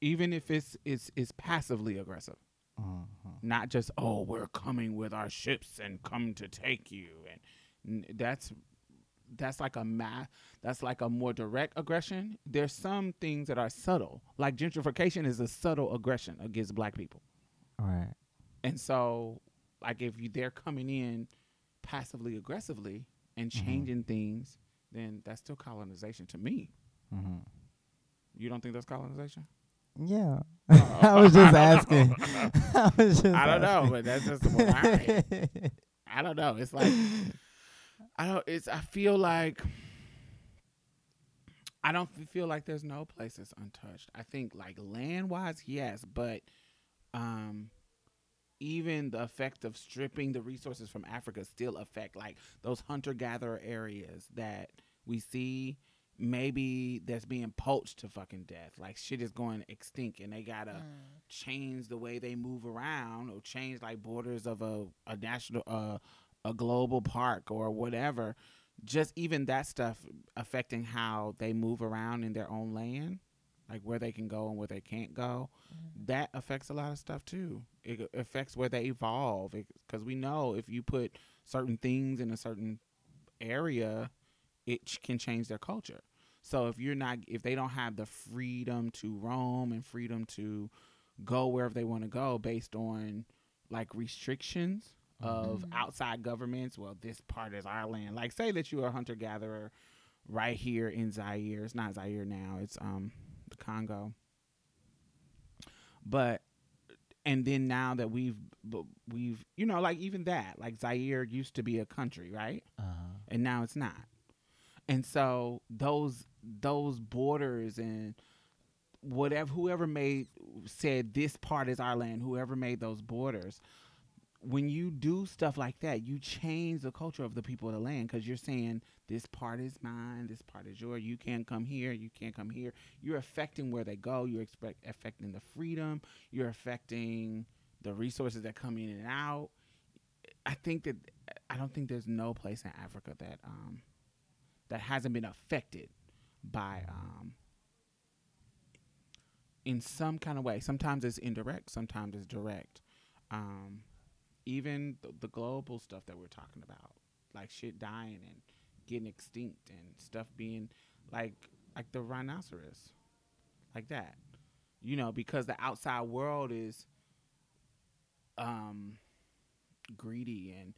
Even if it's it's it's passively aggressive. hmm not just oh we're coming with our ships and come to take you and n- that's that's like a ma- that's like a more direct aggression there's some things that are subtle like gentrification is a subtle aggression against black people right. and so like if you they're coming in passively aggressively and Mhm. changing things then that's still colonization to me Mm-hmm. you don't think that's colonization Yeah. I was just asking. I was just. I don't know, but that's just what I I don't know. It's like I don't. It's. I feel like I don't feel like there's no places untouched. I think like land wise, yes, but um, even the effect of stripping the resources from Africa still affect like those hunter gatherer areas that we see. Maybe that's being poached to fucking death. Like shit is going extinct, and they gotta Mm. change the way they move around or change like borders of a, a national uh, a global park or whatever just even that stuff affecting how they move around in their own land like where they can go and where they can't go that affects a lot of stuff too it affects where they evolve because we know if you put certain things in a certain area it ch- can change their culture so if you're not if they don't have the freedom to roam and freedom to go wherever they want to go based on like restrictions of Mhm. outside governments. Well, this part is our land. Like say that you're a hunter gatherer right here in Zaire. It's not Zaire now. It's um the Congo. But and then now that we've we've you know like even that like Zaire used to be a country, right? Uh-huh. and now it's not. And so those those borders and whatever whoever made said this part is our land, whoever made those borders, when you do stuff like that, you change the culture of the people of the land because you're saying this part is mine, this part is yours. You can't come here, you can't come here. You're affecting where they go. You're expect, affecting the freedom. You're affecting the resources that come in and out. I think that I don't think there's no place in Africa that um that hasn't been affected by um in some kind of way. Sometimes it's indirect, sometimes it's direct. Um even the, the global stuff that we're talking about, like shit dying and getting extinct and stuff being like like the rhinoceros, like that. You know, because the outside world is um greedy and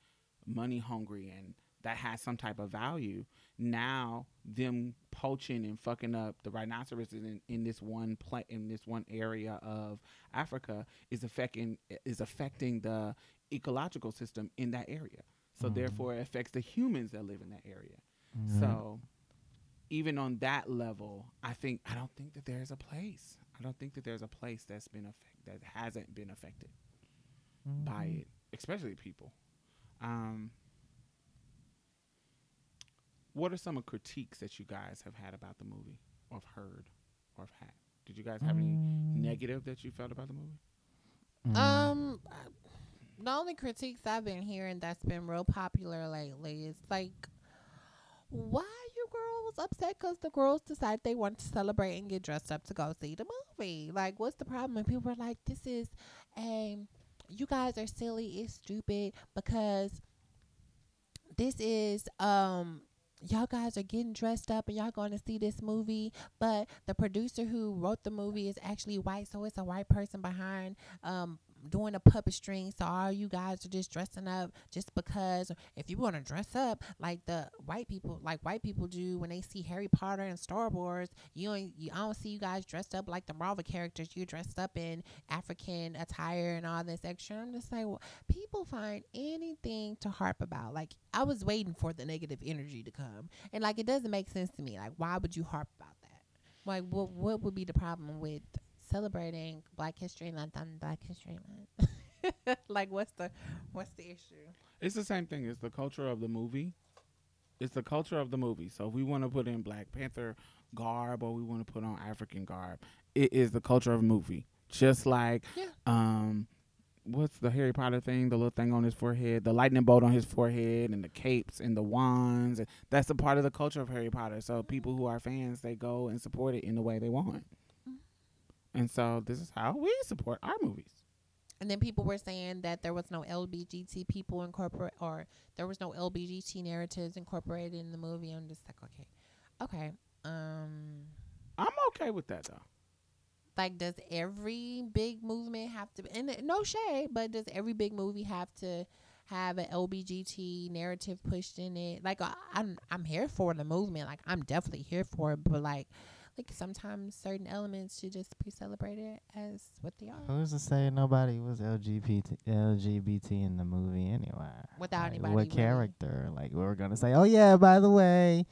money hungry and that has some type of value. Now them poaching and fucking up the rhinoceros in, in this one pla- in this one area of Africa is affecting is affecting the ecological system in that area. So Mhm. therefore it affects the humans that live in that area. Mhm. So even on that level, I think I don't think that there's a place. I don't think that there's a place that's been affected that hasn't been affected by Mhm. it, especially people. Um, what are some of critiques that you guys have had about the movie, or have heard, or have had? Did you guys have any Mm, negative that you felt about the movie? mm. Um, the only critiques I've been hearing that's been real popular lately is like, why are you girls upset because the girls decide they want to celebrate and get dressed up to go see the movie? Like, what's the problem? And people are like, this is, um, you guys are silly, it's stupid because this is, um, y'all guys are getting dressed up and y'all going to see this movie, but the producer who wrote the movie is actually white, so it's a white person behind um doing a puppet string. So all you guys are just dressing up just because if you want to dress up like the white people, like white people do when they see Harry Potter and Star Wars, you ain't, you I don't see you guys dressed up like the Marvel characters. You dressed up in African attire and all this extra. I'm just like, well, people find anything to harp about. Like I was waiting for the negative energy to come, and like it doesn't make sense to me. Like why would you harp about that? Like what what would be the problem with celebrating Black History Month on Black History Month? like what's the what's the issue? It's the same thing. It's the culture of the movie. It's the culture of the movie. So if we want to put in Black Panther garb or we want to put on African garb, it is the culture of the movie. Just like Yeah. um what's the Harry Potter thing, the little thing on his forehead, the lightning bolt on his forehead and the capes and the wands. That's a part of the culture of Harry Potter. So people who are fans, they go and support it in the way they want. And so this is how we support our movies. And then people were saying that there was no LBGT people incorporate or there was no LBGT narratives incorporated in the movie. I'm just like, okay, okay. Um, I'm okay with that though. like, does every big movement have to? And no shade, but does every big movie have to have an LBGT narrative pushed in it? Like, I, I'm I'm here for the movement. Like, I'm definitely here for it. But like, like sometimes certain elements should just be celebrated as what they are. Who's to say nobody was LGBT LGBT in the movie anyway? Without Like, anybody What really- character? Like we were gonna say, oh yeah, by the way,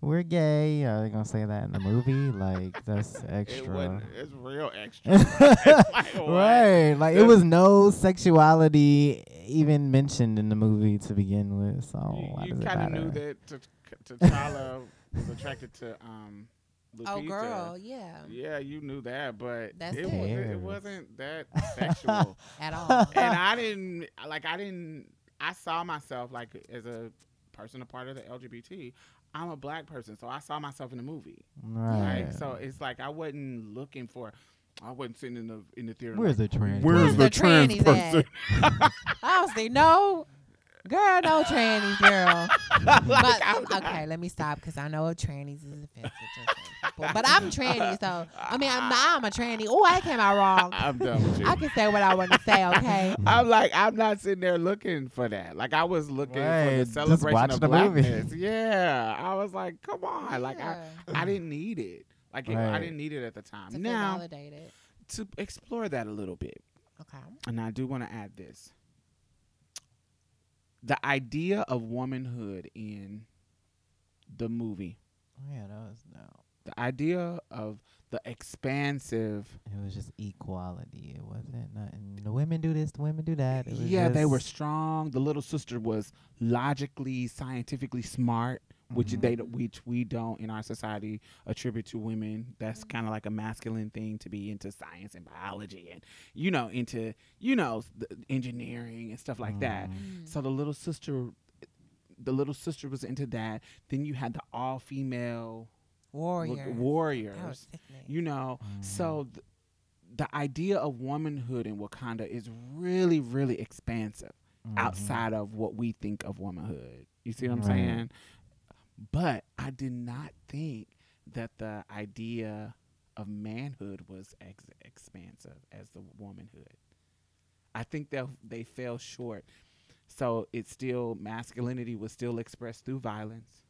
we're gay. Are they gonna say that in the movie? Like that's extra. wasn't, it's real extra. It's like, right. Like it was no sexuality even mentioned in the movie to begin with. So why you does it kind of knew that T- T'Challa was attracted to um. Lupita. Oh, girl, yeah, Yeah, you knew that, but That's it it. wasn't. It wasn't that sexual. at all. and I didn't like. I didn't. I saw myself like as a person, a part of the LGBT. I'm a black person, so I saw myself in the movie. Right. Right. So it's like I wasn't looking for. I wasn't sitting in the in the theater. Where's like, the trans? Where's Where's the the trans trannies person? I was like, no, girl, no trannies, girl. but I'm okay, let me stop because I know trannies is offensive to some people, but I'm tranny, so I mean, I'm, I'm a tranny. Oh, I came out wrong. I'm done with you. I can say what I want to say, okay? I'm like, I'm not sitting there looking for that. Like I was looking Right, for the just celebration watch of the movie. blackness. Yeah, I was like, come on, like I, Yeah. I didn't need it. Like it, I didn't need it at the time. to feel now validated. to explore that a little bit, Okay. and I do want to add this: the idea of womanhood in the movie, oh, yeah, that was no. the idea of the expansive. It was just equality. It wasn't nothing. The women do this. The women do that. It was Yeah, they were strong. The little sister was logically, scientifically smart, which Mhm. they which we don't in our society attribute to women. That's kind of like a masculine thing to be into science and biology and you know into you know the engineering and stuff like that. Mhm. So the little sister, the little sister was into that. Then you had the all female Warrior. warriors. Was. You know, Mhm. so th- the idea of womanhood in Wakanda is really, really expansive Mhm. outside of what we think of womanhood. You see what I'm Right. saying? But I did not think that the idea of manhood was ex- expansive as the womanhood. I think that they fell short. So it's still masculinity was still expressed through violence.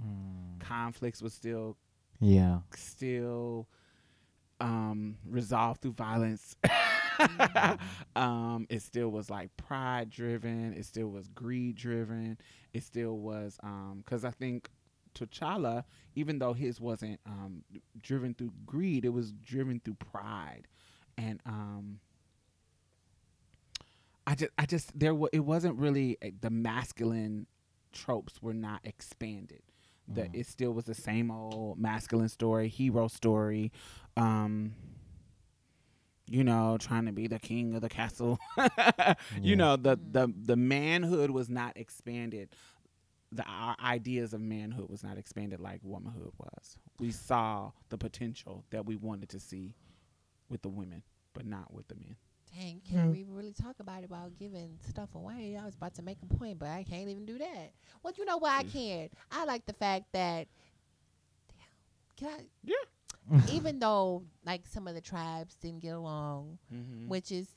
Mm. Conflicts was still Yeah. still um resolved through violence. um it still was like pride driven, it still was greed driven, it still was um cuz I think T'Challa even though his wasn't um driven through greed, it was driven through pride. And um I just I just there wa it wasn't really uh, the masculine tropes were not expanded. that Mhm. it still was the same old masculine story, hero story. Um, you know, trying to be the king of the castle. Yeah. You know, the Mm. the the manhood was not expanded. The our ideas of manhood was not expanded like womanhood was. We saw the potential that we wanted to see with the women, but not with the men. Dang, can't we really talk about it about giving stuff away? I was about to make a point, but I can't even do that. Well, you know what? I can't. I like the fact that, can I, even though like some of the tribes didn't get along, Mm-hmm. which is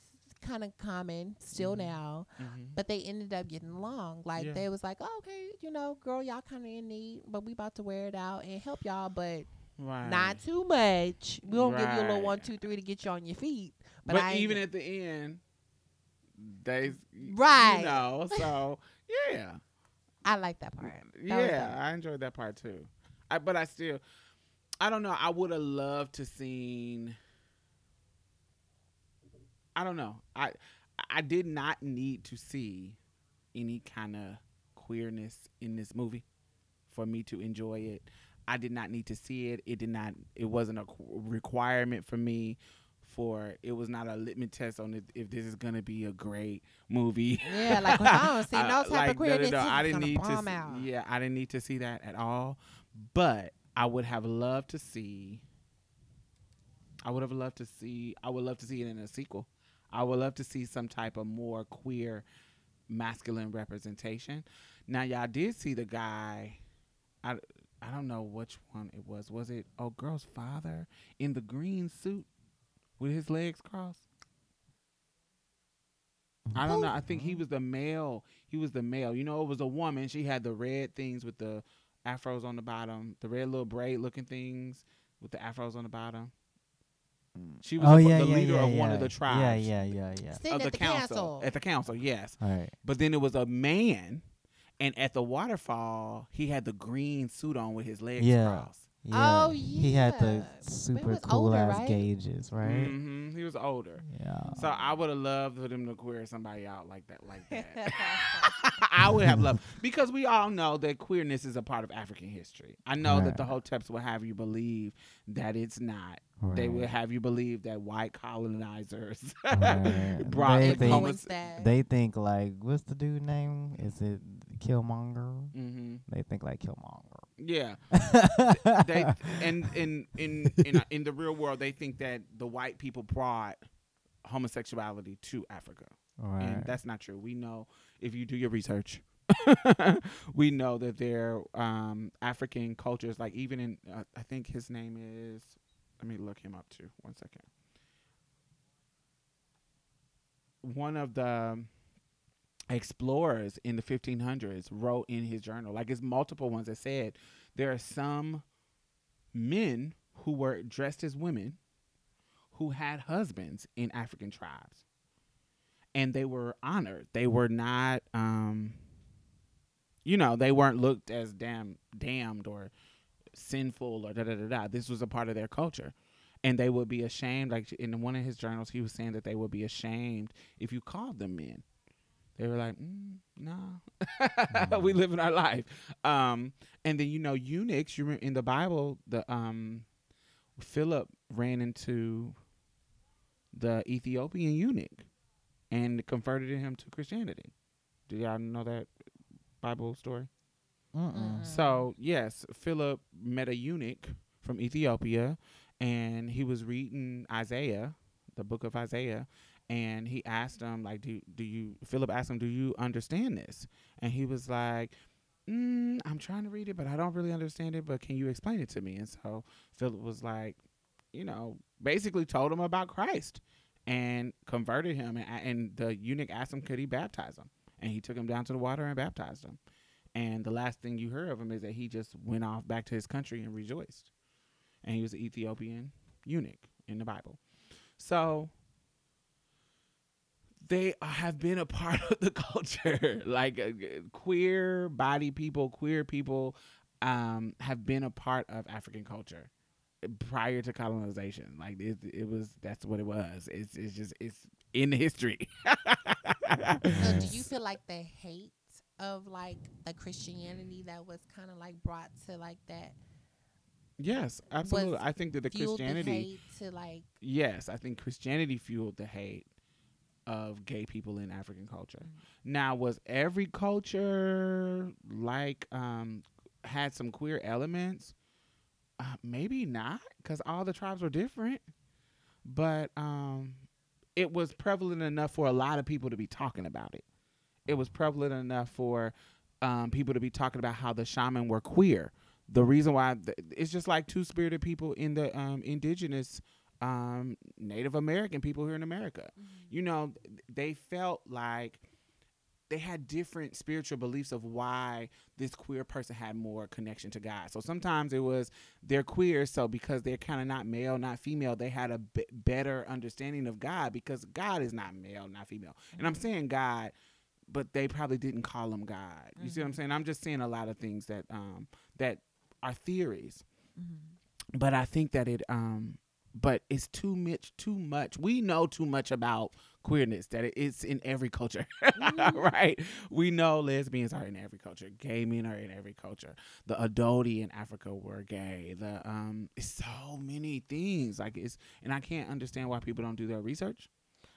kind of common still Mhm. now, mm-hmm. but they ended up getting along. Like Yeah. they was like, oh, okay, you know, girl, y'all kind of in need, but we about to wear it out and help y'all, but Right. not too much. We gonna give you a little one, two, three to get you on your feet. But, But, even at the end, they Right. You know, so yeah, I like that part. That yeah. I enjoyed that part too. I but I still, I don't know. I would have loved to seen. I don't know. I I did not need to see any kind of queerness in this movie for me to enjoy it. I did not need to see it. It did not. It wasn't a requirement for me. For it was not a litmus test on if, if this is gonna be a great movie. Yeah, like I don't see no Uh, type like, of queerness, no, no, it's I didn't need to. see-. Yeah, I didn't need to see that at all. But I would have loved to see. I would have loved to see. I would love to see it in a sequel. I would love to see some type of more queer, masculine representation. Now, y'all did see the guy. I I don't know which one it was. Was it oh girl's father in the green suit with his legs crossed? I don't know. I think he was the male. He was the male. You know, it was a woman. She had the red things with the afros on the bottom, the red little braid looking things with the afros on the bottom. Mm. She was oh the, yeah, the yeah, leader yeah, of one of the tribes Yeah, yeah, yeah, yeah. Sitting of the, at the council. council. At the council, yes. All right. But then it was a man, and at the waterfall, he had the green suit on with his legs Yeah. crossed. Yeah. Oh, He had the yeah. But he super cool older, ass right? gauges, right? hmm He was older. Yeah. So I would have loved for them to queer somebody out like that, like that. I would have loved because we all know that queerness is a part of African history. I know that the Right. hoteps will have you believe that it's not. They will have you believe that white colonizers Right. brought They the think- homo- They think like, what's the dude name? Is it Killmonger? Mhm. They think like Killmonger. Yeah, they and in in in in the real world, they think that the white people brought homosexuality to Africa. right. and that's not true. We know if you do your research, we know that there are um, African cultures, like even in, uh, I think his name is. Let me look him up too. One second. One of the explorers in the 1500s wrote in his journal, like it's multiple ones that said there are some men who were dressed as women who had husbands in African tribes and they were honored. They were not, um, you know, they weren't looked as damn damned or sinful or da da da da. This was a part of their culture, and they would be ashamed. Like in one of his journals, he was saying that they would be ashamed if you called them men. They were like, mm, no, we live in our life. Um, and then you know, eunuchs. You remember in the Bible, the um, Philip ran into the Ethiopian eunuch and converted him to Christianity. Do y'all know that Bible story? Mm-mm. So, yes, Philip met a eunuch from Ethiopia and he was reading Isaiah, the book of Isaiah, and he asked him like do do you Philip asked him do you understand this? And he was like mm, I'm trying to read it, but I don't really understand it. But can you explain it to me? And so Philip was like, you know, basically told him about Christ and converted him. And, and the eunuch asked him, could he baptize him? And he took him down to the water and baptized him. And the last thing you heard of him is that he just went off back to his country and rejoiced. And he was an Ethiopian eunuch in the Bible. So they have been a part of the culture. like uh, queer body people, queer people um, have been a part of African culture prior to colonization. Like it, it was that's what it was. It's it's just it's in history. So do you feel like the hate of like the Christianity that was kind of like brought to like that Yes, absolutely. I think that the fueled the Christianity. hate to like Yes, I think Christianity fueled the hate of gay people in African culture. Mm. Now, was every culture like um had some queer elements? Uh, maybe not, because all the tribes were different. But um, it was prevalent enough for a lot of people to be talking about it. It was prevalent enough for um, people to be talking about how the shaman were queer. The reason why th- it's just like two spirited people in the um, indigenous um, Native American people here in America. You know, they felt like they had different spiritual beliefs of why this queer person had more connection to God. So sometimes it was they're queer, so because they're kind of not male, not female, they had a b- better understanding of God because God is not male, not female. And I'm saying God, but they probably didn't call him God. You see what I'm saying? I'm just saying a lot of things that um that are theories Mm-hmm. but I think that it um but it's too much too much. We know too much about queerness that it's in every culture. right? We know lesbians are in every culture. Gay men are in every culture. The Adodi in Africa were gay. The um it's so many things. Like it's and I can't understand why people don't do their research.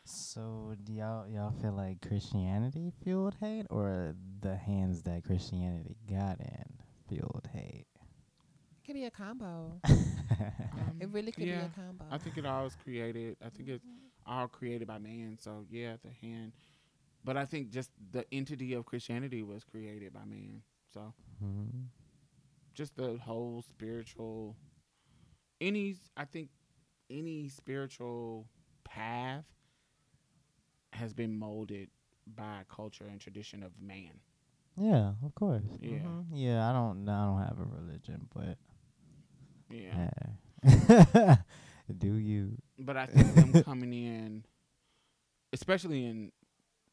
So do y'all y'all feel like Christianity fueled hate, or the hands that Christianity got in fueled hate? It could be a combo. Um, It really could yeah, be a combo. I think it all was created. I think it's all created by man. So yeah, the hand. But I think just the entity of Christianity was created by man. So Mhm. just the whole spiritual any I think any spiritual path has been molded by culture and tradition of man. Yeah, of course. Yeah. Mhm. Yeah, I don't I don't have a religion, but Yeah. do you? But I think them coming in especially in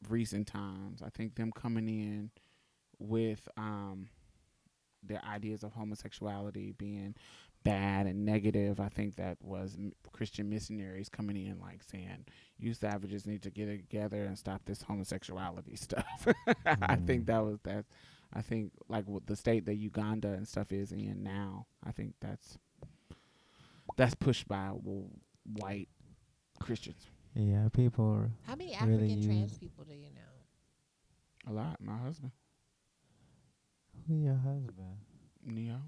recent times, I think them coming in with um their ideas of homosexuality being bad and negative. I think that was m- Christian missionaries coming in, like saying, "You savages need to get together and stop this homosexuality stuff." I think Mm. that was that. I think like the state that Uganda and stuff is in now. I think that's that's pushed by w- white Christians Yeah, people. How many really African trans people do you know? a lot. My husband Who your husband? Neo,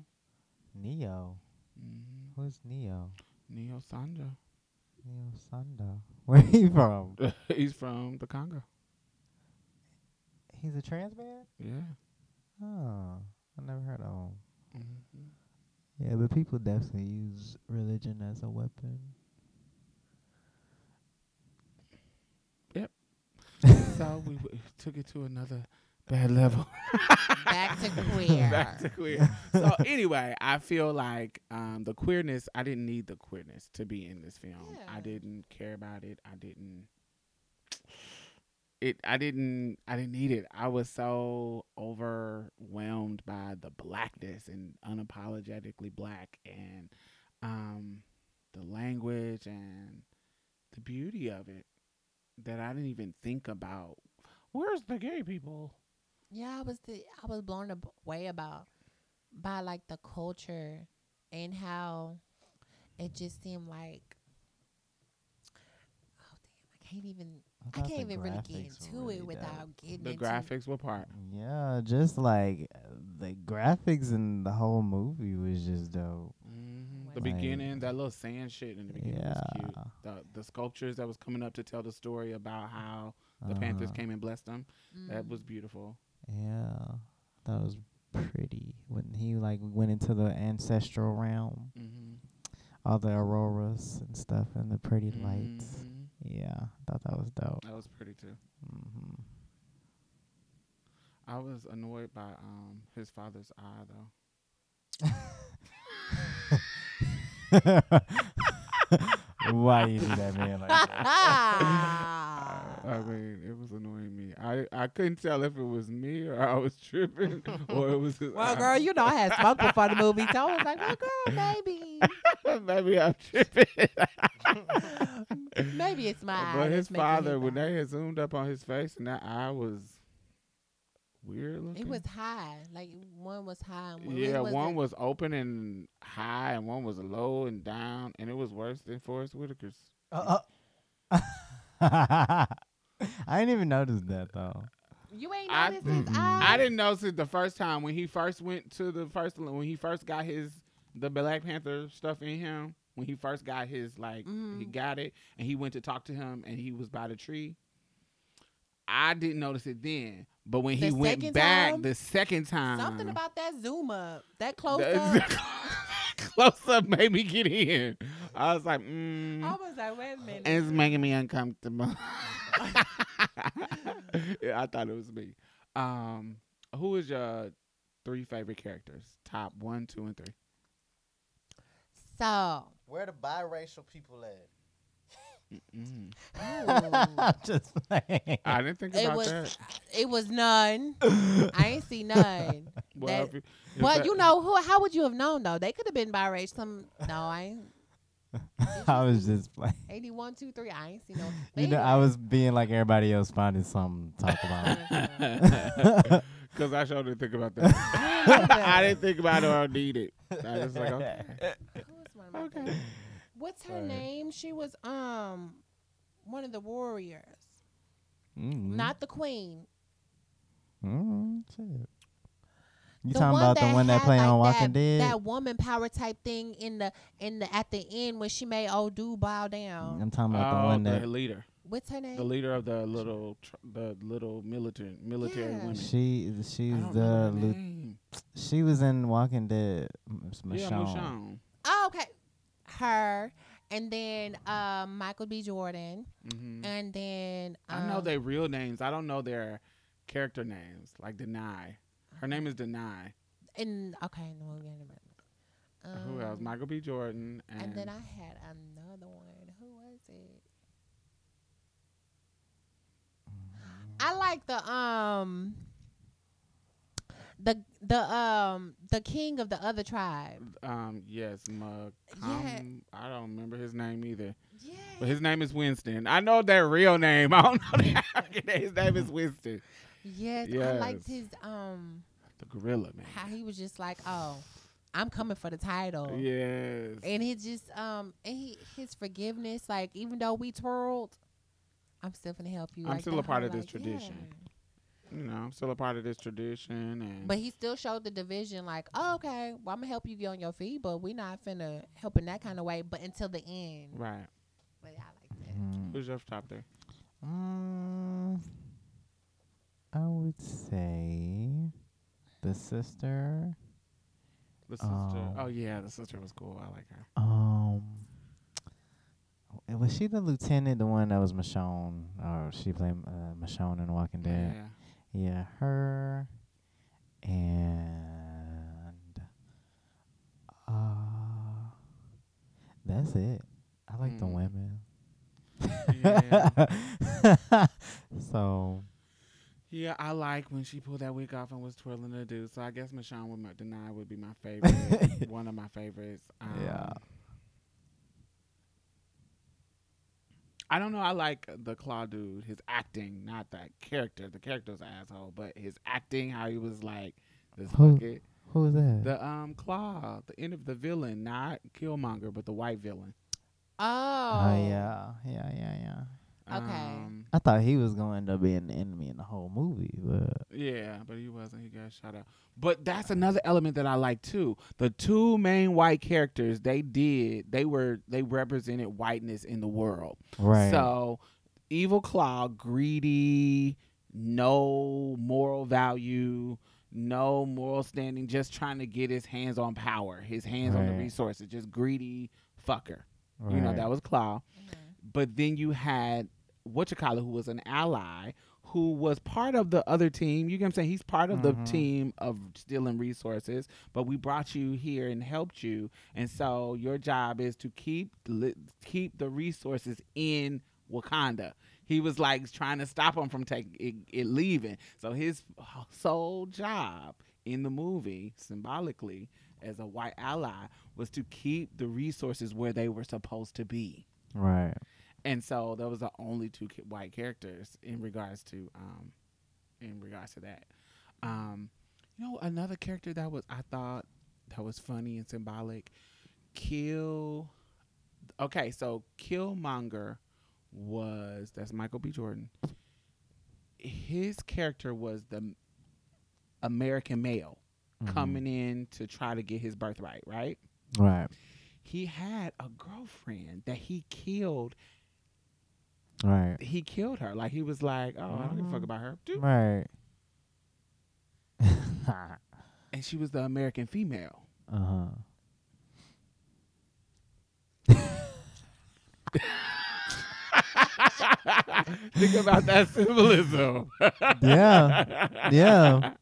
Neo. mm Who's Neo? Neo Sanja. Neo Sanda. Where he from? He's from the Congo. He's a trans man. Yeah. Oh, I never heard of him. hmm Yeah, but people definitely use religion as a weapon. Yep. so we w- took it to another bad level. Back to queer. Back to queer. so anyway, I feel like um, the queerness. I didn't need the queerness to be in this film. I didn't care about it. I didn't. It. I didn't. I didn't need it. I was so overwhelmed by the blackness and unapologetically black and um, the language and the beauty of it that I didn't even think about. Where's the gay people? Yeah, I was the I was blown away about by like the culture and how it just seemed like oh damn I can't even I, thought can't even really get graphics into were it without dope. getting The into graphics, what part? Yeah, just like uh, the graphics in the whole movie was just dope. Mm-hmm. The Like- beginning, that little sand shit in the beginning was cute. Yeah. The the sculptures that was coming up to tell the story about how the Panthers Uh-huh. came and blessed them. That Mm. was beautiful. Yeah, that was pretty when he like went into the ancestral realm, Mm-hmm. all the auroras and stuff, and the pretty lights. Yeah, I thought that was dope. That was pretty too. Mm-hmm. I was annoyed by um his father's eye though. Why you do that, man? Like that? I mean, it was annoying me. I I couldn't tell if it was me or I was tripping or it was well, eye. girl, you know I had smoked before the movie, so I was like, well, girl, maybe, Maybe I'm tripping. maybe it's my eye but his father, when they had zoomed up on his face and that eye was weird looking. It was high. Like one was high. And one, yeah, it one wasn't- was open and high, and one was low and down, and it was worse than Forest Whitaker's. Uh, uh. I didn't even notice that though. You ain't I- noticed his Mm-mm. eyes. I didn't notice it the first time when he first went to the first when he first got his the Black Panther stuff in him. When he first got his like he Mhm. got it and he went to talk to him and he was by the tree. I didn't notice it then, but when he The went back time? the second time, Something about that zoom up, that close the- up. close up made me get in. I was like, mm, I was like, wait a minute. it's making me uncomfortable. yeah, I thought it was me. Um, who is your three favorite characters? Top one, two, and three. so, Where the biracial people at? Ooh, Just playing. I didn't think it about was that. it was none. I ain't see none. Well, that- if you- if But that- you know who? How would you have known though? They could have been biracial. Some no, I ain't. I was just playing. 81, 2, 3. I ain't see no. You know, I was being like everybody else, finding something to talk about. Because I sure didn't think about that. I didn't think about it or need it. I was like, okay. Who's one of my Okay. favorites? What's her Sorry. name? She was um one of the warriors, mm not the queen. mm shit. You the talking about the one that had, play like, on Walking that, Dead? That woman power type thing in the in the at the end when she made old dude bow down. I'm talking about the Oh, one the that leader, What's her name? the leader of the little, tr- the little military military Yeah. women. she she's the remember her lieu- name. she was in Walking Dead. M- it's Yeah, Michonne. Michonne. Oh, okay, her, and then um Michael B. Jordan, hmm and then I know um, their real names. I don't know their character names, like Danai, Her name is Danai. And okay, no, we're gonna remember. Who else? Um, Michael B. Jordan. And, And then I had another one. Who was it? I like the um the the um the king of the other tribe. um, yes, Mug. Yeah. I don't remember his name either. Yeah. But his name is Winston. I know their real name. I don't know name. His name is Winston. Yes, I liked his um The gorilla man. how he was just like, "Oh, I'm coming for the title." Yes. And he just um and he his forgiveness like even though we twirled, I'm still gonna help you. I'm like, still a part of this tradition. yeah. You know, I'm still a part of this tradition and But he still showed the division, like, oh, okay, well, I'm gonna help you get on your feet, but we're not finna help in that kind of way. But until the end, right. but I like that. Mm. Who's your top there? Mm, I would say the sister. The sister. Um, oh yeah, the sister was cool. I like her. Um, was she the lieutenant, the one that was Michonne, or she played uh, Michonne in Walking Dead? Yeah. Yeah, her and uh, that's it. I like the Mm. women. Yeah. so Yeah, I like when she pulled that wig off and was twirling the dude. So I guess Michonne would Danai would be my favorite. one of my favorites. Um, Yeah. I don't know. I like the Klaue dude. His acting, not that character. The character's an asshole, but his acting, how he was like this Who? bucket. who was that? The um Klaue, the end of the villain, not Killmonger, but the white villain. Oh, oh yeah, yeah, yeah, yeah. Okay. Um, I thought he was going to end up being the enemy in the whole movie, but Yeah, but he wasn't. He got shot out. But that's another element that I like too. The two main white characters, they did, they were, they represented whiteness in the world. right. So, Evil Klaue, greedy, no moral value, no moral standing, just trying to get his hands on power, his hands on the resources, just greedy fucker. You know, that was Klaue. Mhm. But then you had Whatchacallit, who was an ally, who was part of the other team. You get what I'm saying? He's part of Mhm. the team of stealing resources, but we brought you here and helped you. And so your job is to keep keep the resources in Wakanda. He was like trying to stop him from taking it, it leaving. So his sole job in the movie, symbolically, as a white ally, was to keep the resources where they were supposed to be right. And so that was the only two white characters in regards to um in regards to that Um, you know, another character that was I thought that was funny and symbolic. Kill. Okay, so Killmonger was that's Michael B. Jordan. His character was the American male Mhm. coming in to try to get his birthright, right? Right. He had a girlfriend that he killed. Right. He killed her. Like he was like, "Oh, I don't give a fuck Mhm. about her." Doop. Right. And she was the American female. uh huh. Think about that symbolism. Yeah. Yeah.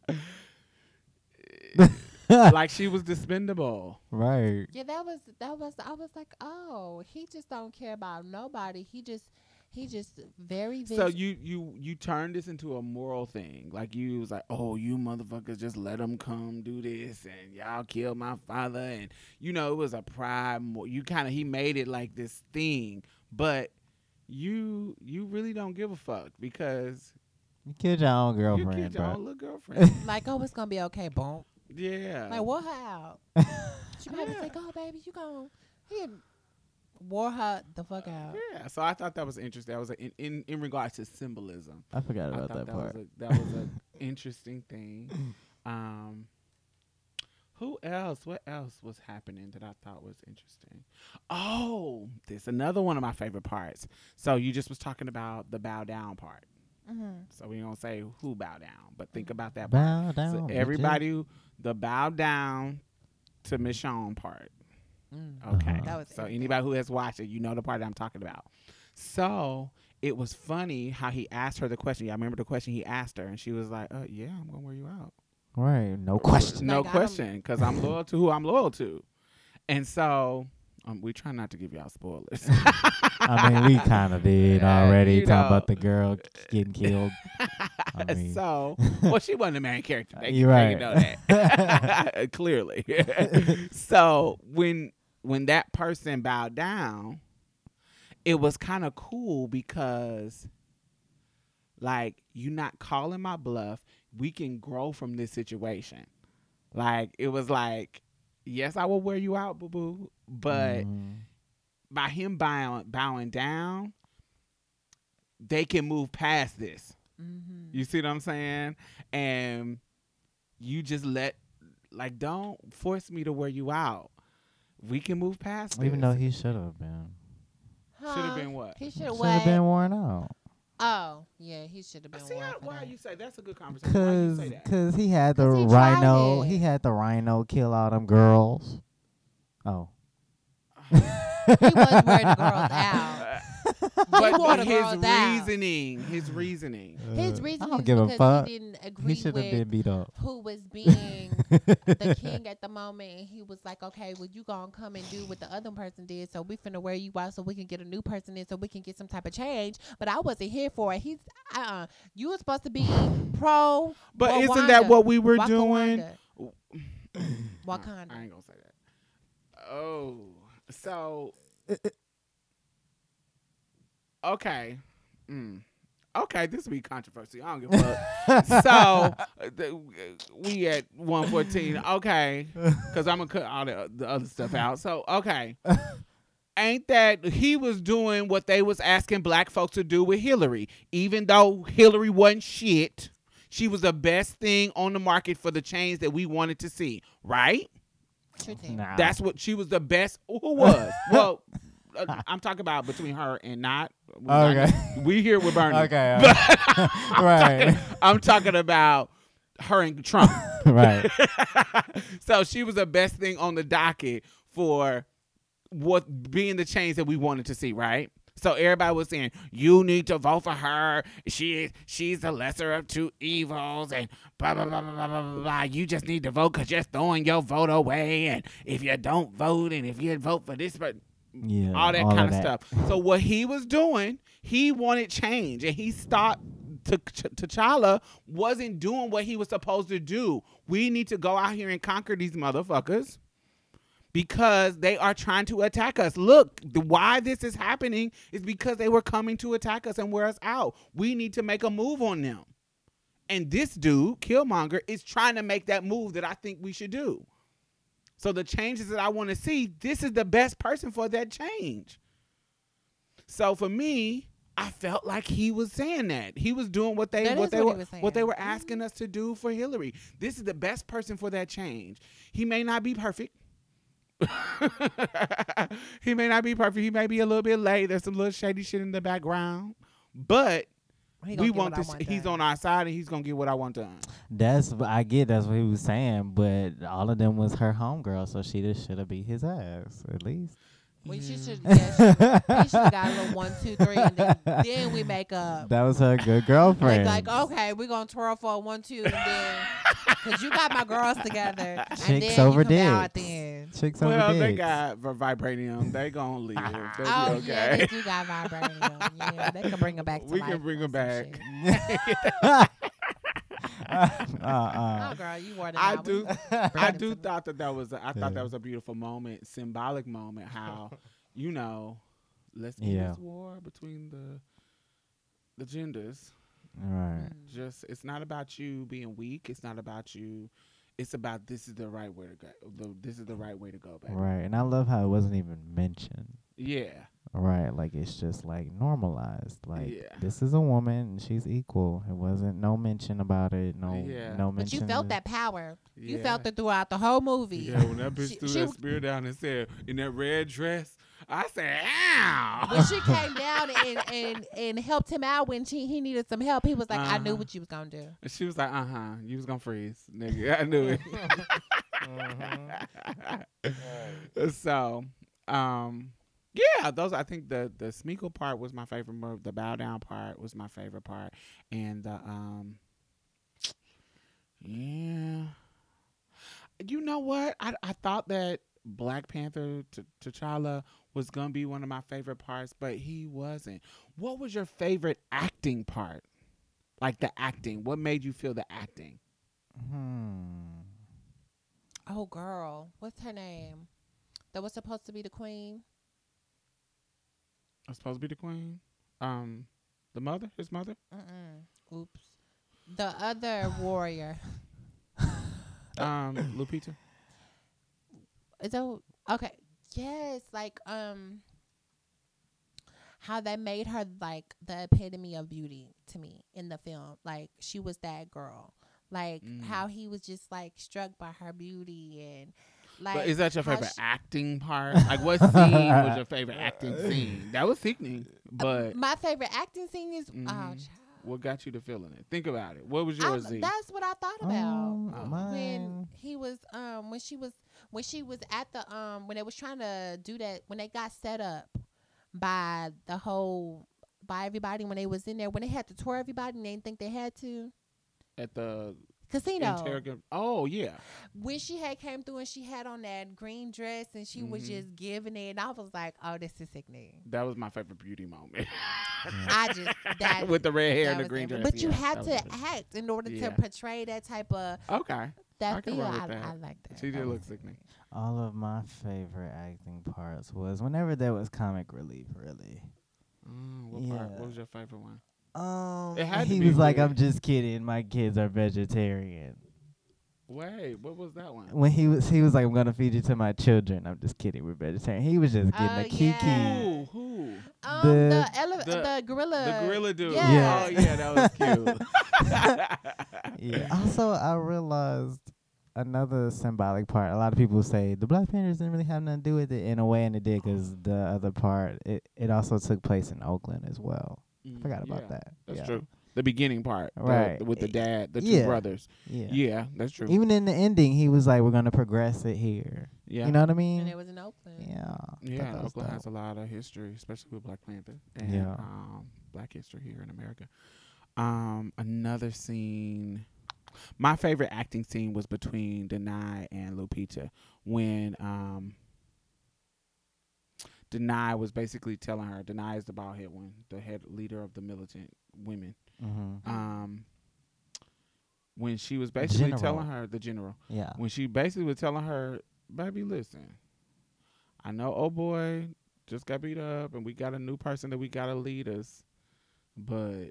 like she was dispendable. right. Yeah, that was that was I was like, oh, he just don't care about nobody. He just he just very So you you you turned this into a moral thing. Like you was like, oh, you motherfuckers, just let them come do this, and y'all kill my father, and you know it was a pride. You kind of he made it like this thing, but you you really don't give a fuck because You killed your own girlfriend, you girlfriend, killed your bro. own little girlfriend. like, oh, it's gonna be okay, boom. yeah. Like, what? her out. She probably Yeah. like, oh, baby, you gon' he had wore her the fuck out. Yeah, so I thought that was interesting. That was a, in, in in regards to symbolism. I forgot about thought that, that part. was a, that was an interesting thing. Um, who else? What else was happening that I thought was interesting? Oh, this another one of my favorite parts. So you just was talking about the bow down part. Mm-hmm. So we don't say who bow down, but think about that part. Bow down. so everybody, who- the bow down to Michonne part. Mm. Okay. Uh-huh. That was so it. anybody who has watched it, you know the part I'm talking about. So it was funny how he asked her the question. Yeah, I remember the question he asked her, and she was like, "Uh, yeah, I'm gonna wear you out." Right. No question. No Like, question, because I'm loyal to who I'm loyal to. And so um, we try not to give y'all spoilers. I mean, we kind of did already. you Talking know. about the girl getting killed. I mean- so, well, she wasn't a main character. They, You're they right. know that clearly. so when when that person bowed down, it was kind of cool because, like, you're not calling my bluff. We can grow from this situation. Like it was like, yes, I will wear you out, boo boo, but Mhm. by him bowing bowing down, they can move past this. Mm-hmm. You see what I'm saying? And you just let like don't force me to wear you out. We can move past even this. though he should have been. should have been what? He should Should have have been worn out. Oh, yeah, he should have been. See worn how, why that. you say that's a good conversation. Why you Cause, say that? cause he had the he rhino. He had the rhino kill all them girls. Oh. He was wearing the girls out. but wore his girls out. reasoning, his reasoning. His reasoning. I don't give a fuck. he didn't He agree should have with been beat up. who was being the king at the moment, and he was like, "Okay, well, you gonna come and do what the other person did, so we finna wear you out, so we can get a new person in, so we can get some type of change." But I wasn't here for it. He's, uh, uh you were supposed to be pro. But isn't that what we were Wakanda. doing? Wakanda. I ain't gonna say that. Oh, so okay, mm. okay. This will be controversy. I don't give a fuck. so the, we at one fourteen. Okay, because I'm gonna cut all the, the other stuff out. So okay. Ain't that he was doing what they was asking black folks to do with Hillary, even though Hillary wasn't shit. She was the best thing on the market for the change that we wanted to see, right? Nah. That's what she was the best. Who was? well, Uh, I'm talking about between her and not. we not- Okay. we here with Bernie. Okay, okay. I'm Right. Talking, I'm talking about her and Trump. right. so she was the best thing on the docket for what being the change that we wanted to see, right? So everybody was saying you need to vote for her. She she's the lesser of two evils, and blah blah blah blah blah blah. blah. You just need to vote because you're throwing your vote away, and if you don't vote, and if you vote for this, but Yeah. all that kind of that. stuff. So what he was doing, he wanted change, and he stopped. T- T'Challa wasn't doing what he was supposed to do. We need to go out here and conquer these motherfuckers because they are trying to attack us. Look, the why this is happening is because they were coming to attack us and wear us out. We need to make a move on them. And this dude, Killmonger, is trying to make that move that I think we should do. So the changes that I want to see, this is the best person for that change. So for me, I felt like he was saying that. He was doing what they That what they what were what they were asking us to do for Hillary. This is the best person for that change. He may not be perfect. he may not be perfect. He may be a little bit late. There's some little shady shit in the background. But we want this. want he's done. on our side and he's gonna get what I want done. That's wh- I get. That's what he was saying, but all of them was her homegirl, so she just should have beat his ass at least. We Yeah. should, yeah, she, we should have got a little one, two, three, and then, then we make up. That was her good girlfriend. like, okay, we're gonna twirl for a one, two, and then because you got my girls together, and Chicks then over you come out at dicks. the end. Chicks over Well, they got for vibranium. They gonna leave. They'll Oh be yeah, they okay. do got vibranium. Yeah, they can bring them back to We life can bring or 'em some back. Shit. uh, Oh, uh. girl, you wore them I do. I do thought that that was. A, I Yeah. thought that was a beautiful moment, symbolic moment. How, you know, let's end Yeah. this war between the the genders. Right. Mm. Just it's not about you being weak. It's not about you. It's about this is the right way to go. The, this is the right way to go, baby. Right. And I love how it wasn't even mentioned. Yeah. Right. Like it's just like normalized. Like Yeah. this is a woman she's equal. It wasn't no mention about it. No Yeah. no But mention. you felt that power. You felt it throughout the whole movie. Yeah, when that bitch She- threw she that spear down and said, in that red dress, I said, ow. when she came down and, and, and helped him out when she he needed some help, he was like, I knew Uh-huh. what you was gonna do. And she was like, uh huh, you was gonna freeze, nigga. I knew it. so, um, yeah, those I think the the Smeagol part was my favorite move. The bow down part was my favorite part, and the um, yeah, you know what? I I thought that Black Panther T- T'Challa was gonna be one of my favorite parts, but he wasn't. What was your favorite acting part? Like the acting. What made you feel the acting? Hmm. Oh girl, what's her name? That was supposed to be the queen. I'm supposed to be the queen. Um, the mother, his mother. Mm-mm. Oops. The other warrior. Um, Lupita. Is that okay? Yes, like um, how they made her like the epitome of beauty to me in the film. Like she was that girl. Like Mm. how he was just like struck by her beauty and like. But is that your favorite she- acting part? Like, what scene was your favorite acting scene? That was sickening. But My favorite acting scene is oh, Mhm. child. what got you to feeling it? Think about it. What was I'm- yours? Z? that's what I thought about. Um, Oh. when he was um when she was when she was at the um when they was trying to do that when they got set up by the whole by everybody when they was in there when they had to tour everybody and they didn't think they had to At the casino interrogate. Oh yeah. when she had came through and she had on that green dress and she was Mhm. just giving it and I was like oh this is sickening That was my favorite beauty moment. I just that with the red hair and the green dress. but you yeah, had that to was act in order Yeah. to portray that type of. Okay. I that can feel I, that. I like that She That did was look sickening. All of my favorite acting parts was whenever there was comic relief. Really. Mm, what part? What was your favorite one? Um, It had to he be was like, "I'm just kidding. My kids are vegetarian." Wait, what was that one? When he was, he was like, "I'm gonna feed you to my children." I'm just kidding. We're vegetarian. He was just getting Oh, a kiki. yeah. Who? Who? Um, The- the ele- the- the, gorilla, The gorilla dude. Yeah. Oh yeah, that was cute. Yeah. Also, I realized another symbolic part. A lot of people say the Black Panthers didn't really have nothing to do with it in a way, and it did because the other part it it also took place in Oakland as well. Mm, Forgot about yeah, that. That's yeah. true. The beginning part, the- Right. with the dad, the two Yeah. brothers. Yeah. Yeah, that's true. Even in the ending, he was like, "We're gonna progress it here." yeah, You know what I mean. and it was in Oakland. yeah. Yeah. thought that was Oakland has a lot of history, especially with Black Panther and Yeah. um, Black history here in America. Um, another scene. My favorite acting scene was between Danai and Lupita when um. Danai was basically telling her, Danai is the bald head one, the head leader of the militant women. Mm-hmm. um when she was basically General. telling her the general Yeah. when she basically was telling her baby listen i know oh boy just got beat up and we got a new person that we got to lead us but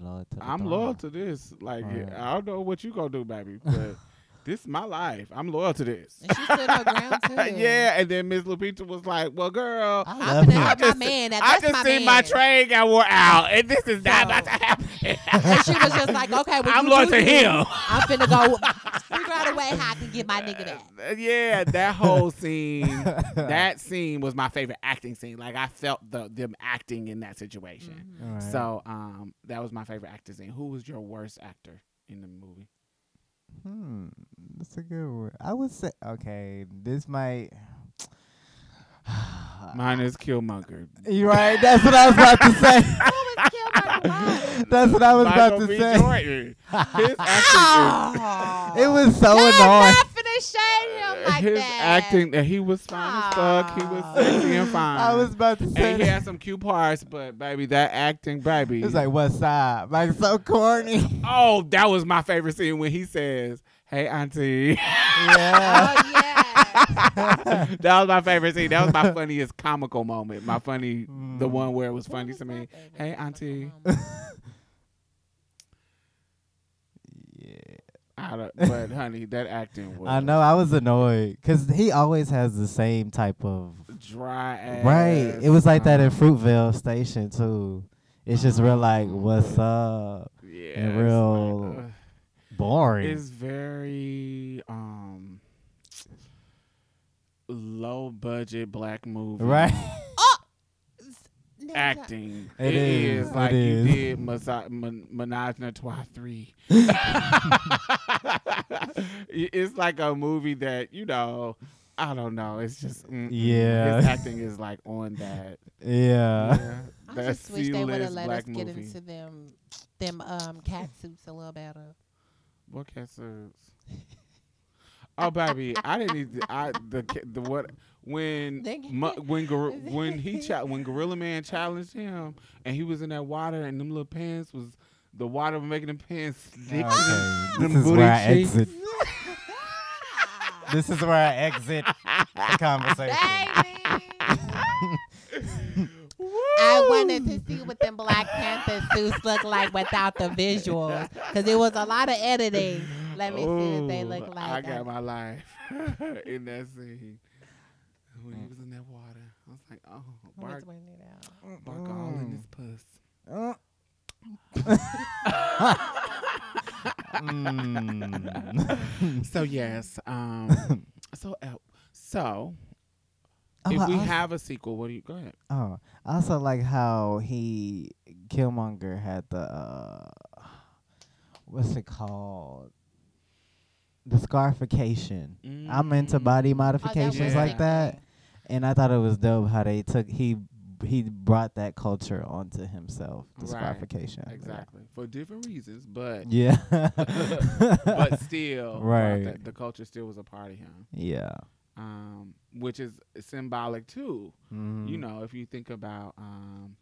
loyal I'm loyal to this. Like Right. I don't know what you gonna do, baby, but this is my life. I'm loyal to this. And she stood her ground too. yeah, and then Miss Lupita was like, "Well, girl, I I'm love finna him. help my man. Now, I just my seen man. my train got wore out, and this is not about to happen." And she was just like, okay, well, I'm you loyal do to you. him. I'm finna go figure out a way how I can get my nigga back. Uh, yeah, that whole scene, that scene was my favorite acting scene. Like I felt the them acting in that situation. Mhm. Right. So um, that was my favorite acting scene. Who was your worst actor in the movie? Hmm, that's a good word. I would say okay. This might. Mine is Killmonger. You right? That's what I was about to say. Who was killed by the what? That's what I was Michael about to B. say. Jordan. His acting Oh. It was so annoying. Not finna shade him is like his that. acting. that He was fine as fuck. He was sexy and fine. I was about to say. and he that. had some cute parts, but baby, that acting, baby. It's like what side? Like so corny. oh, that was my favorite scene when he says, "Hey, auntie." yeah. Oh yeah. that was my favorite scene. That was my funniest comical moment. My funny, the Mm. one where it was funny to me. Hey, auntie. moment? yeah. I don't, but honey, that acting was I know. I was annoyed because he always has the same type of. dry ass. Right. It was like that in Fruitvale Station too. It's just real like, what's up? Yeah, and real like, uh, Boring. It's very um low budget black movie. right. Nigga, Acting. It it is, is, it like is. you did Masa- Men- Menage a Trois 3. It's like a movie that, you know, I don't know. It's just, mm-mm. Yeah. His acting is like on that. Yeah. Yeah. I that just wish they would have let us black get into them them um cat suits a little better. What cat suits? Oh baby, I didn't need the, I the the what when They- when Gor- when he cha- when Gorilla Man challenged him and he was in that water and them little pants was the water was making them pants stick. Okay. them This is booty where I cheeks. exit. This is where I exit the conversation. Baby. I wanted to see what them Black Panther suits look like without the visuals, because it was a lot of editing. Let me see what they look like. I got my life in that scene when he was in that water. I was like, oh, I bark, winning bark all in his puss. Mm. So yes, um, so uh, so Oh, if I we also- have a sequel, what do you go ahead? Oh, I also like how he Killmonger had the uh, what's it called? The scarification. I'm into body Mm. modifications was like that, and I thought it was dope how they took he he brought that culture onto himself. The Right. scarification. Yeah. Exactly for different reasons, but Yeah. but still, Right. that- the culture still was a part of him, yeah. um, which is symbolic too. Mm. You know, if you think about um,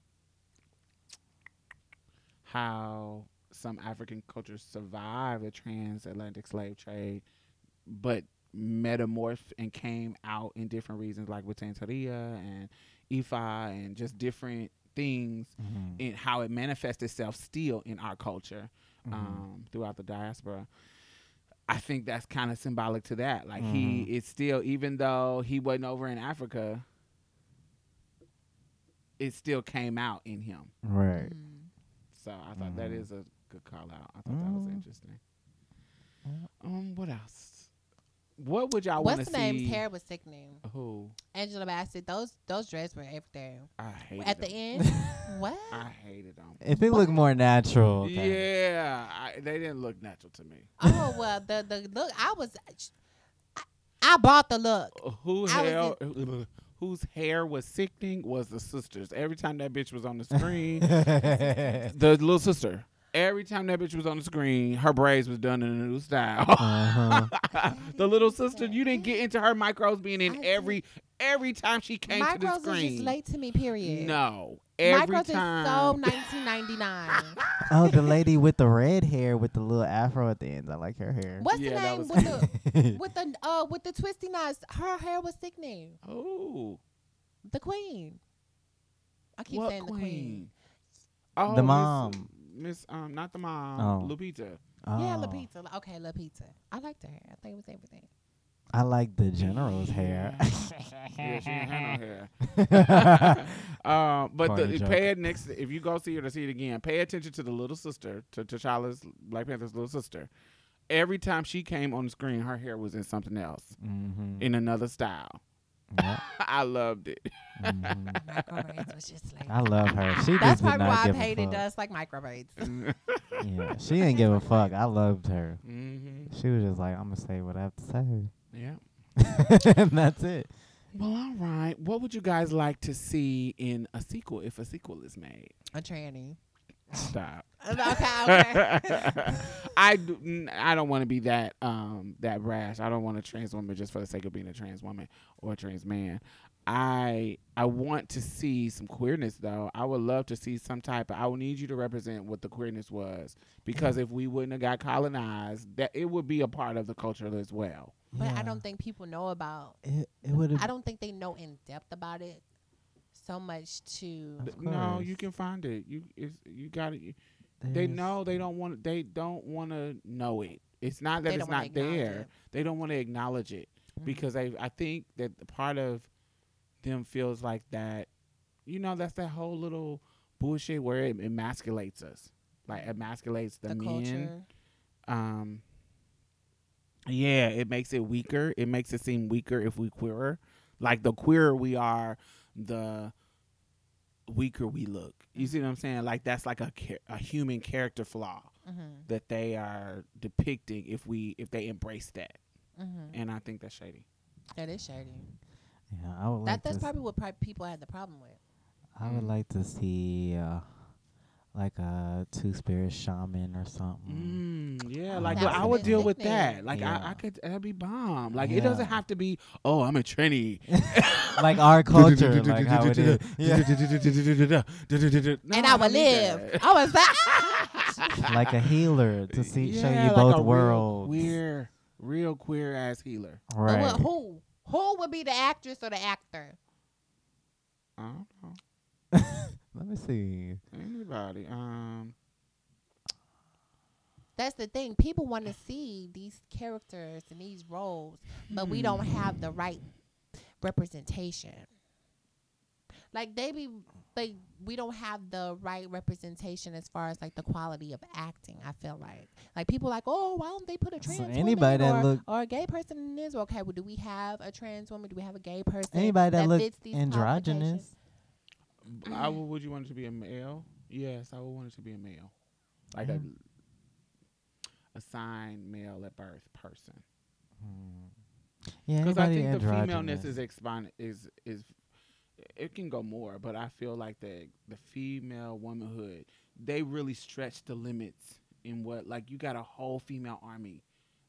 how some African cultures survived the transatlantic slave trade, but metamorphed and came out in different reasons, like with Santeria and Ifa, and just different things Mhm. in how it manifests itself still in our culture Mhm. um, throughout the diaspora. I think that's kind of symbolic to that. Like Mhm. he is still, even though he wasn't over in Africa, it still came out in him. right. Mm. So I thought that Mhm. is a good call out. I thought that was Mhm. interesting. Um, what else? What would y'all want What's to the see? name's hair was sickening. Who? Angela Bassett. Those those dresses were everything. I hated At the end, what? I hated them. If it looked more natural, okay. Yeah, I, they didn't look natural to me. Oh well, the the look. I was. I, I bought the look. who I hair, was whose hair was sickening was the sisters. Every time that bitch was on the screen, uh the little sister. Every time that bitch was on the screen, her braids was done in a new style. huh. the little sister, you didn't get into her micros being in I every every time she came to the screen. Micros is just late to me. Period. No, every Micros time. is so 1999. Oh, the lady with the red hair with the little afro at the end. I like her hair. What's Yeah, the name was- with the with the uh with the twisty knots? Her hair was sickening. oh, The queen. I keep what saying queen? the queen. Oh, The Miss- mom. Miss um not the mom, Oh. Lupita. Yeah, Oh. La Pizza. Okay, La Pizza. I liked her hair. I think it was everything. I like the general's hair. Yeah, she didn't have no hair. um, but Corny the, joke. pay it next. If you go see her to see it again, pay attention to the little sister, to T'Challa's Black Panther's little sister. Every time she came on the screen, her hair was in something else, mm-hmm. in another style. Yep. I loved it. Mhm. Micro was just like. I love her. She That's just did probably why not I give a hated fuck. us like micro braids. Yeah, she didn't give a fuck. I loved her. hmm She was just like, I'm gonna say what I have to say, Yeah. and that's it. Well, all right. What would you guys like to see in a sequel if a sequel is made? A tranny. Stop. okay, okay. I do, n- I don't want to be that um that rash. I don't want a trans woman just for the sake of being a trans woman or a trans man. I I want to see some queerness though. I would love to see some type of I would need you to represent what the queerness was because if we wouldn't have got colonized, that it would be a part of the culture as well. But I don't think people know about. It, it I don't think they know in depth about it so much to. No, you can find it. You it's, you got it. They know they don't want they don't want to know it. It's not that They it's don't wanna not acknowledge there. it. They don't want to acknowledge it Mhm. because I I think that the part of them feels like that. You know, that's that whole little bullshit where it emasculates us, like emasculates the, the men. culture. Um, yeah, it makes it weaker. It makes it seem weaker if we queerer. Like the queerer we are, the weaker we look. You see what I'm saying? Like that's like a a human character flaw Mm-hmm. that they are depicting if we if they embrace that. Mm-hmm. And I think that's shady. That is shady. Yeah, I would That like that's probably what pri- people had the problem with. I would Mm. like to see uh, like a two spirit shaman or something. Mm, yeah, Oh. like That's I a would deal with sickening. that. Like I, I could that'd be bomb. Like it doesn't have to be. Oh, I'm a tranny. like our culture, like how it is. Yeah. and I would live. I was like, like a healer to see show Yeah, you like both a real worlds. Queer, real queer ass healer. But Right. what- who? Who would be the actress or the actor? I don't know Let me see. anybody. Um, That's the thing. People want to see these characters and these roles, but we don't have the right representation. Like they be like we don't have the right representation as far as like the quality of acting. I feel like like people like oh why don't they put a So trans anybody woman that or, look- or a gay person in this? Okay, well do we have a trans woman? Do we have a gay person? Anybody that, look fits these androgynous. I would. Would you want it to be a male? Yes, I would want it to be a male, like Yeah. a assigned male at birth person. Hmm. Yeah, Because I think the femaleness is expand is is it can go more, but I feel like the the female womanhood they really stretch the limits in what like you got a whole female army,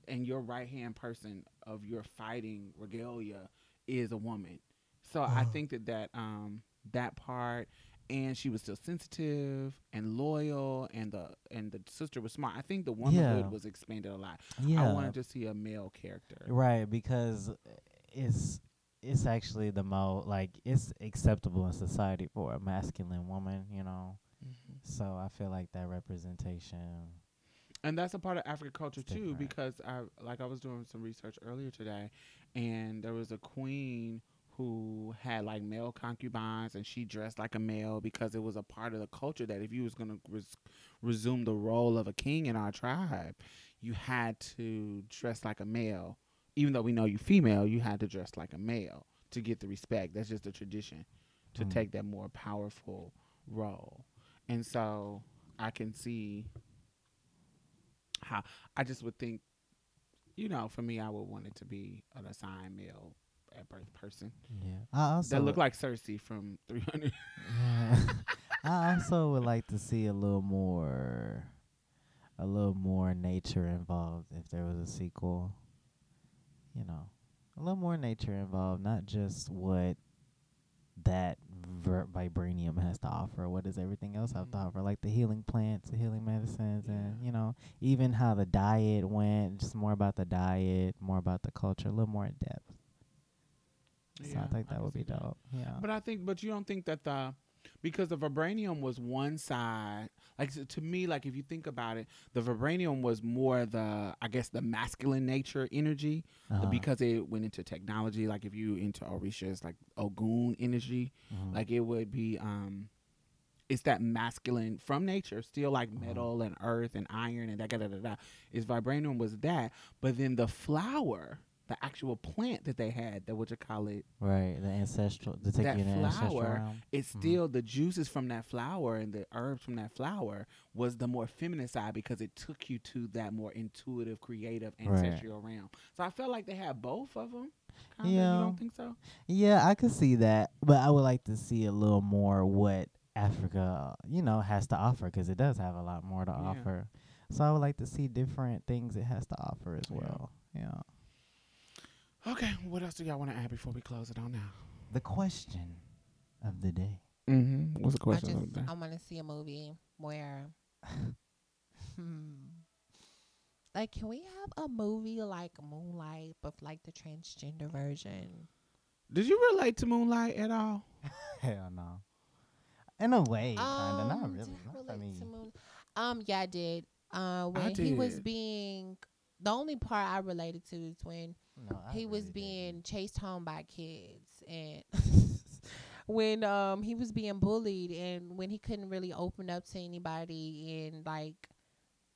and your right hand person of your fighting regalia is a woman. So I Oh. think that that um that part. And she was still sensitive and loyal, and the and the sister was smart. I think the womanhood Yeah. was expanded a lot. yeah. I wanted to see a male character. Right, because it's it's actually the most like it's acceptable in society for a masculine woman, you know. Mhm. So I feel like that representation. and that's a part of African culture too, different. because I like I was doing some research earlier today, and there was a queen who had like male concubines, and she dressed like a male because it was a part of the culture that if you was gonna res- resume the role of a king in our tribe, you had to dress like a male. Even though we know you female, you had to dress like a male to get the respect. That's just a tradition to Mm. take that more powerful role. And so I can see how I just would think, you know, for me, I would want it to be an assigned male at birth person Yeah. I also that look like Cersei from 300. Yeah. I also would like to see a little more a little more nature involved if there was a sequel. You know, a little more nature involved, not just what that ver- vibranium has to offer. What does everything else have to Mhm. offer? Like the healing plants, the healing medicines, and you know, even how the diet went. Just more about the diet, more about the culture, a little more in depth. So I think that can would be dope. Yeah. But I think, but you don't think that the because the vibranium was one side like to me like if you think about it the vibranium was more the i guess the masculine nature energy Uh-huh. because it went into technology like if you into orisha's like ogun energy Mhm. like it would be um it's that masculine from nature still like Mhm. metal and earth and iron and da da da da da is vibranium was that but then the flower the actual plant that they had that what you call it right, the ancestral, to take That you ancestral flower realm. it's Mhm. still the juices from that flower and the herbs from that flower was the more feminine side because it took you to that more intuitive, creative, Right. ancestral realm. So I felt like they had both of them. Yeah. you don't think so? Yeah, I could see that, but I would like to see a little more what Africa, you know, has to offer because it does have a lot more to Yeah. offer. So I would like to see different things it has to offer as Yeah. well. Yeah. Okay, what else do y'all want to add before we close it on now? The question of the day. Mm-hmm. What's the I question? just of the day? I want to see a movie where, hmm, like, can we have a movie like Moonlight, but like the transgender version? Did you relate to Moonlight at all? Hell no. In a way, kinda. Not Um, really. did I Not- I relate mean, to Moon- um, yeah, I did. Uh, when he was being the only part I related to is when no, he was really being didn't. chased home by kids and when um he was being bullied and when he couldn't really open up to anybody and like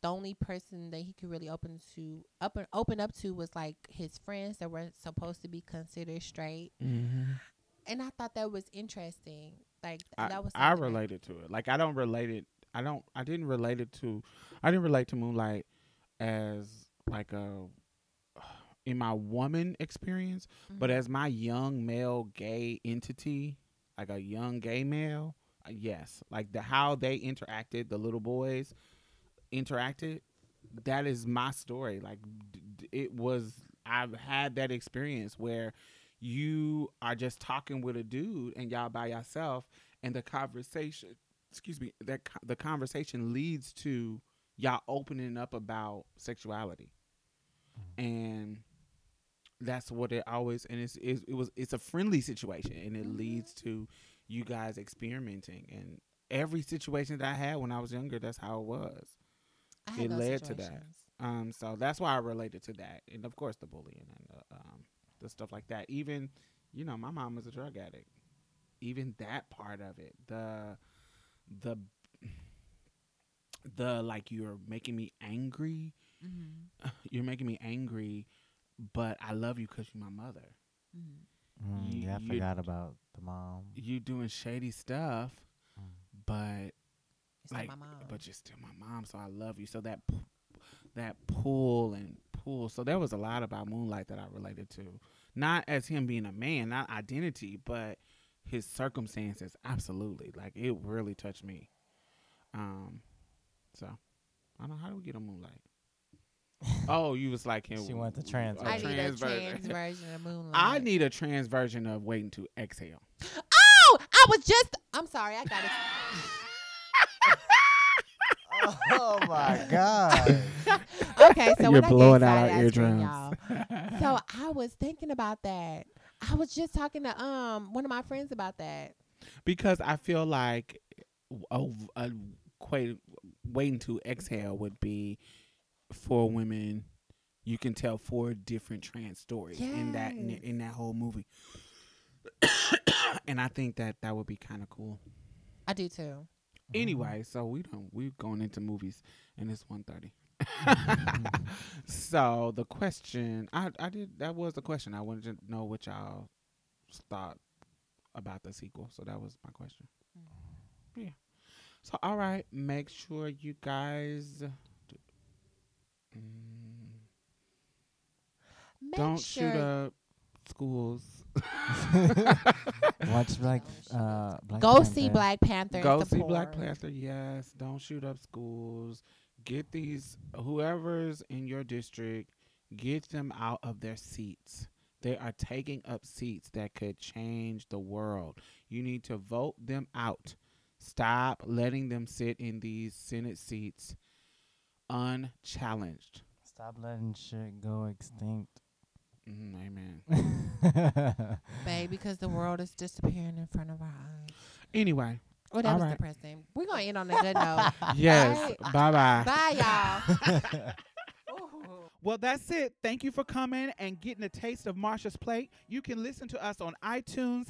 the only person that he could really open to up and open up to was like his friends that weren't supposed to be considered straight Mm-hmm. and I thought that was interesting like I, that was I related to it. Like I don't relate it. I don't. I didn't relate it to. I didn't relate to Moonlight as like a in my woman experience, but Mhm. as my young male gay entity, like a young gay male, uh, yes, like the how they interacted, the little boys interacted. That is my story. Like d- d- it was. I've had that experience where you are just talking with a dude and y'all by yourself and the conversation excuse me that co- the conversation leads to y'all opening up about sexuality and that's what it always and it's, it's it was it's a friendly situation and it Mhm. leads to you guys experimenting and every situation that i had when i was younger that's how it was it led to that. um, so that's why I related to that, and of course the bullying and the, um, the stuff like that. Even, you know, my mom was a drug addict. Even that part of it, the, the, the like you're making me angry. Mhm. You're making me angry, but I love you because you're my mother. Mm, you- yeah, I forgot about the mom. You doing shady stuff, Mm. but It's like, my mom. but you're still my mom, so I love you. So that p- that pull and pull. So there was a lot about Moonlight that I related to, not as him being a man, not identity, but his circumstances. Absolutely, like it really touched me. Um, so I don't know how do we get on Moonlight. Oh, you was like him. She went the trans a I need a trans version. trans version of Moonlight. I need a trans version of waiting to exhale. Oh, I was just. I'm sorry. I got it. oh my god. okay, so You're blowing out our I scream, eardrums. y'all. So I was thinking about that. I was just talking to um one of my friends about that. because I feel like a, a quite waiting to exhale would be for women. You can tell four different trans stories in that in, in that whole movie, and I think that that would be kind of cool. I do too. Mm-hmm. Anyway, so we don't we're going into movies, and it's one thirty. so the question I I did that was the question I wanted to know what y'all thought about the sequel. So that was my question. Mm. Yeah. So all right, make sure you guys mm, Make don't sure shoot up schools. Watch Black. Uh, Black go see Black Panther. Go see Black. Panther. Yes. Don't shoot up schools. Get these whoever's in your district. Get them out of their seats. They are taking up seats that could change the world. You need to vote them out. Stop letting them sit in these Senate seats unchallenged. Stop letting shit go extinct. Mm, amen. Babe, because the world is disappearing in front of our eyes. Anyway, Well, that All was right. depressing. We're gonna end on a good note. Yes. Bye bye. Bye, y'all. Well, that's it. Thank you for coming and getting a taste of Marsha's plate. You can listen to us on iTunes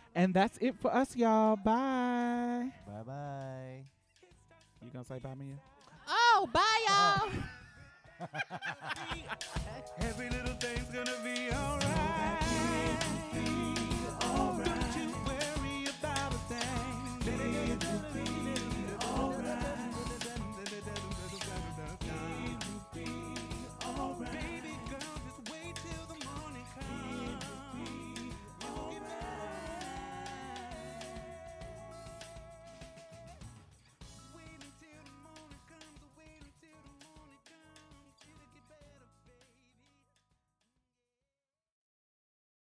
And that's it for us, y'all. Bye. Bye bye. You gonna say bye, Mia? Oh, bye, y'all. Every little thing's gonna be alright.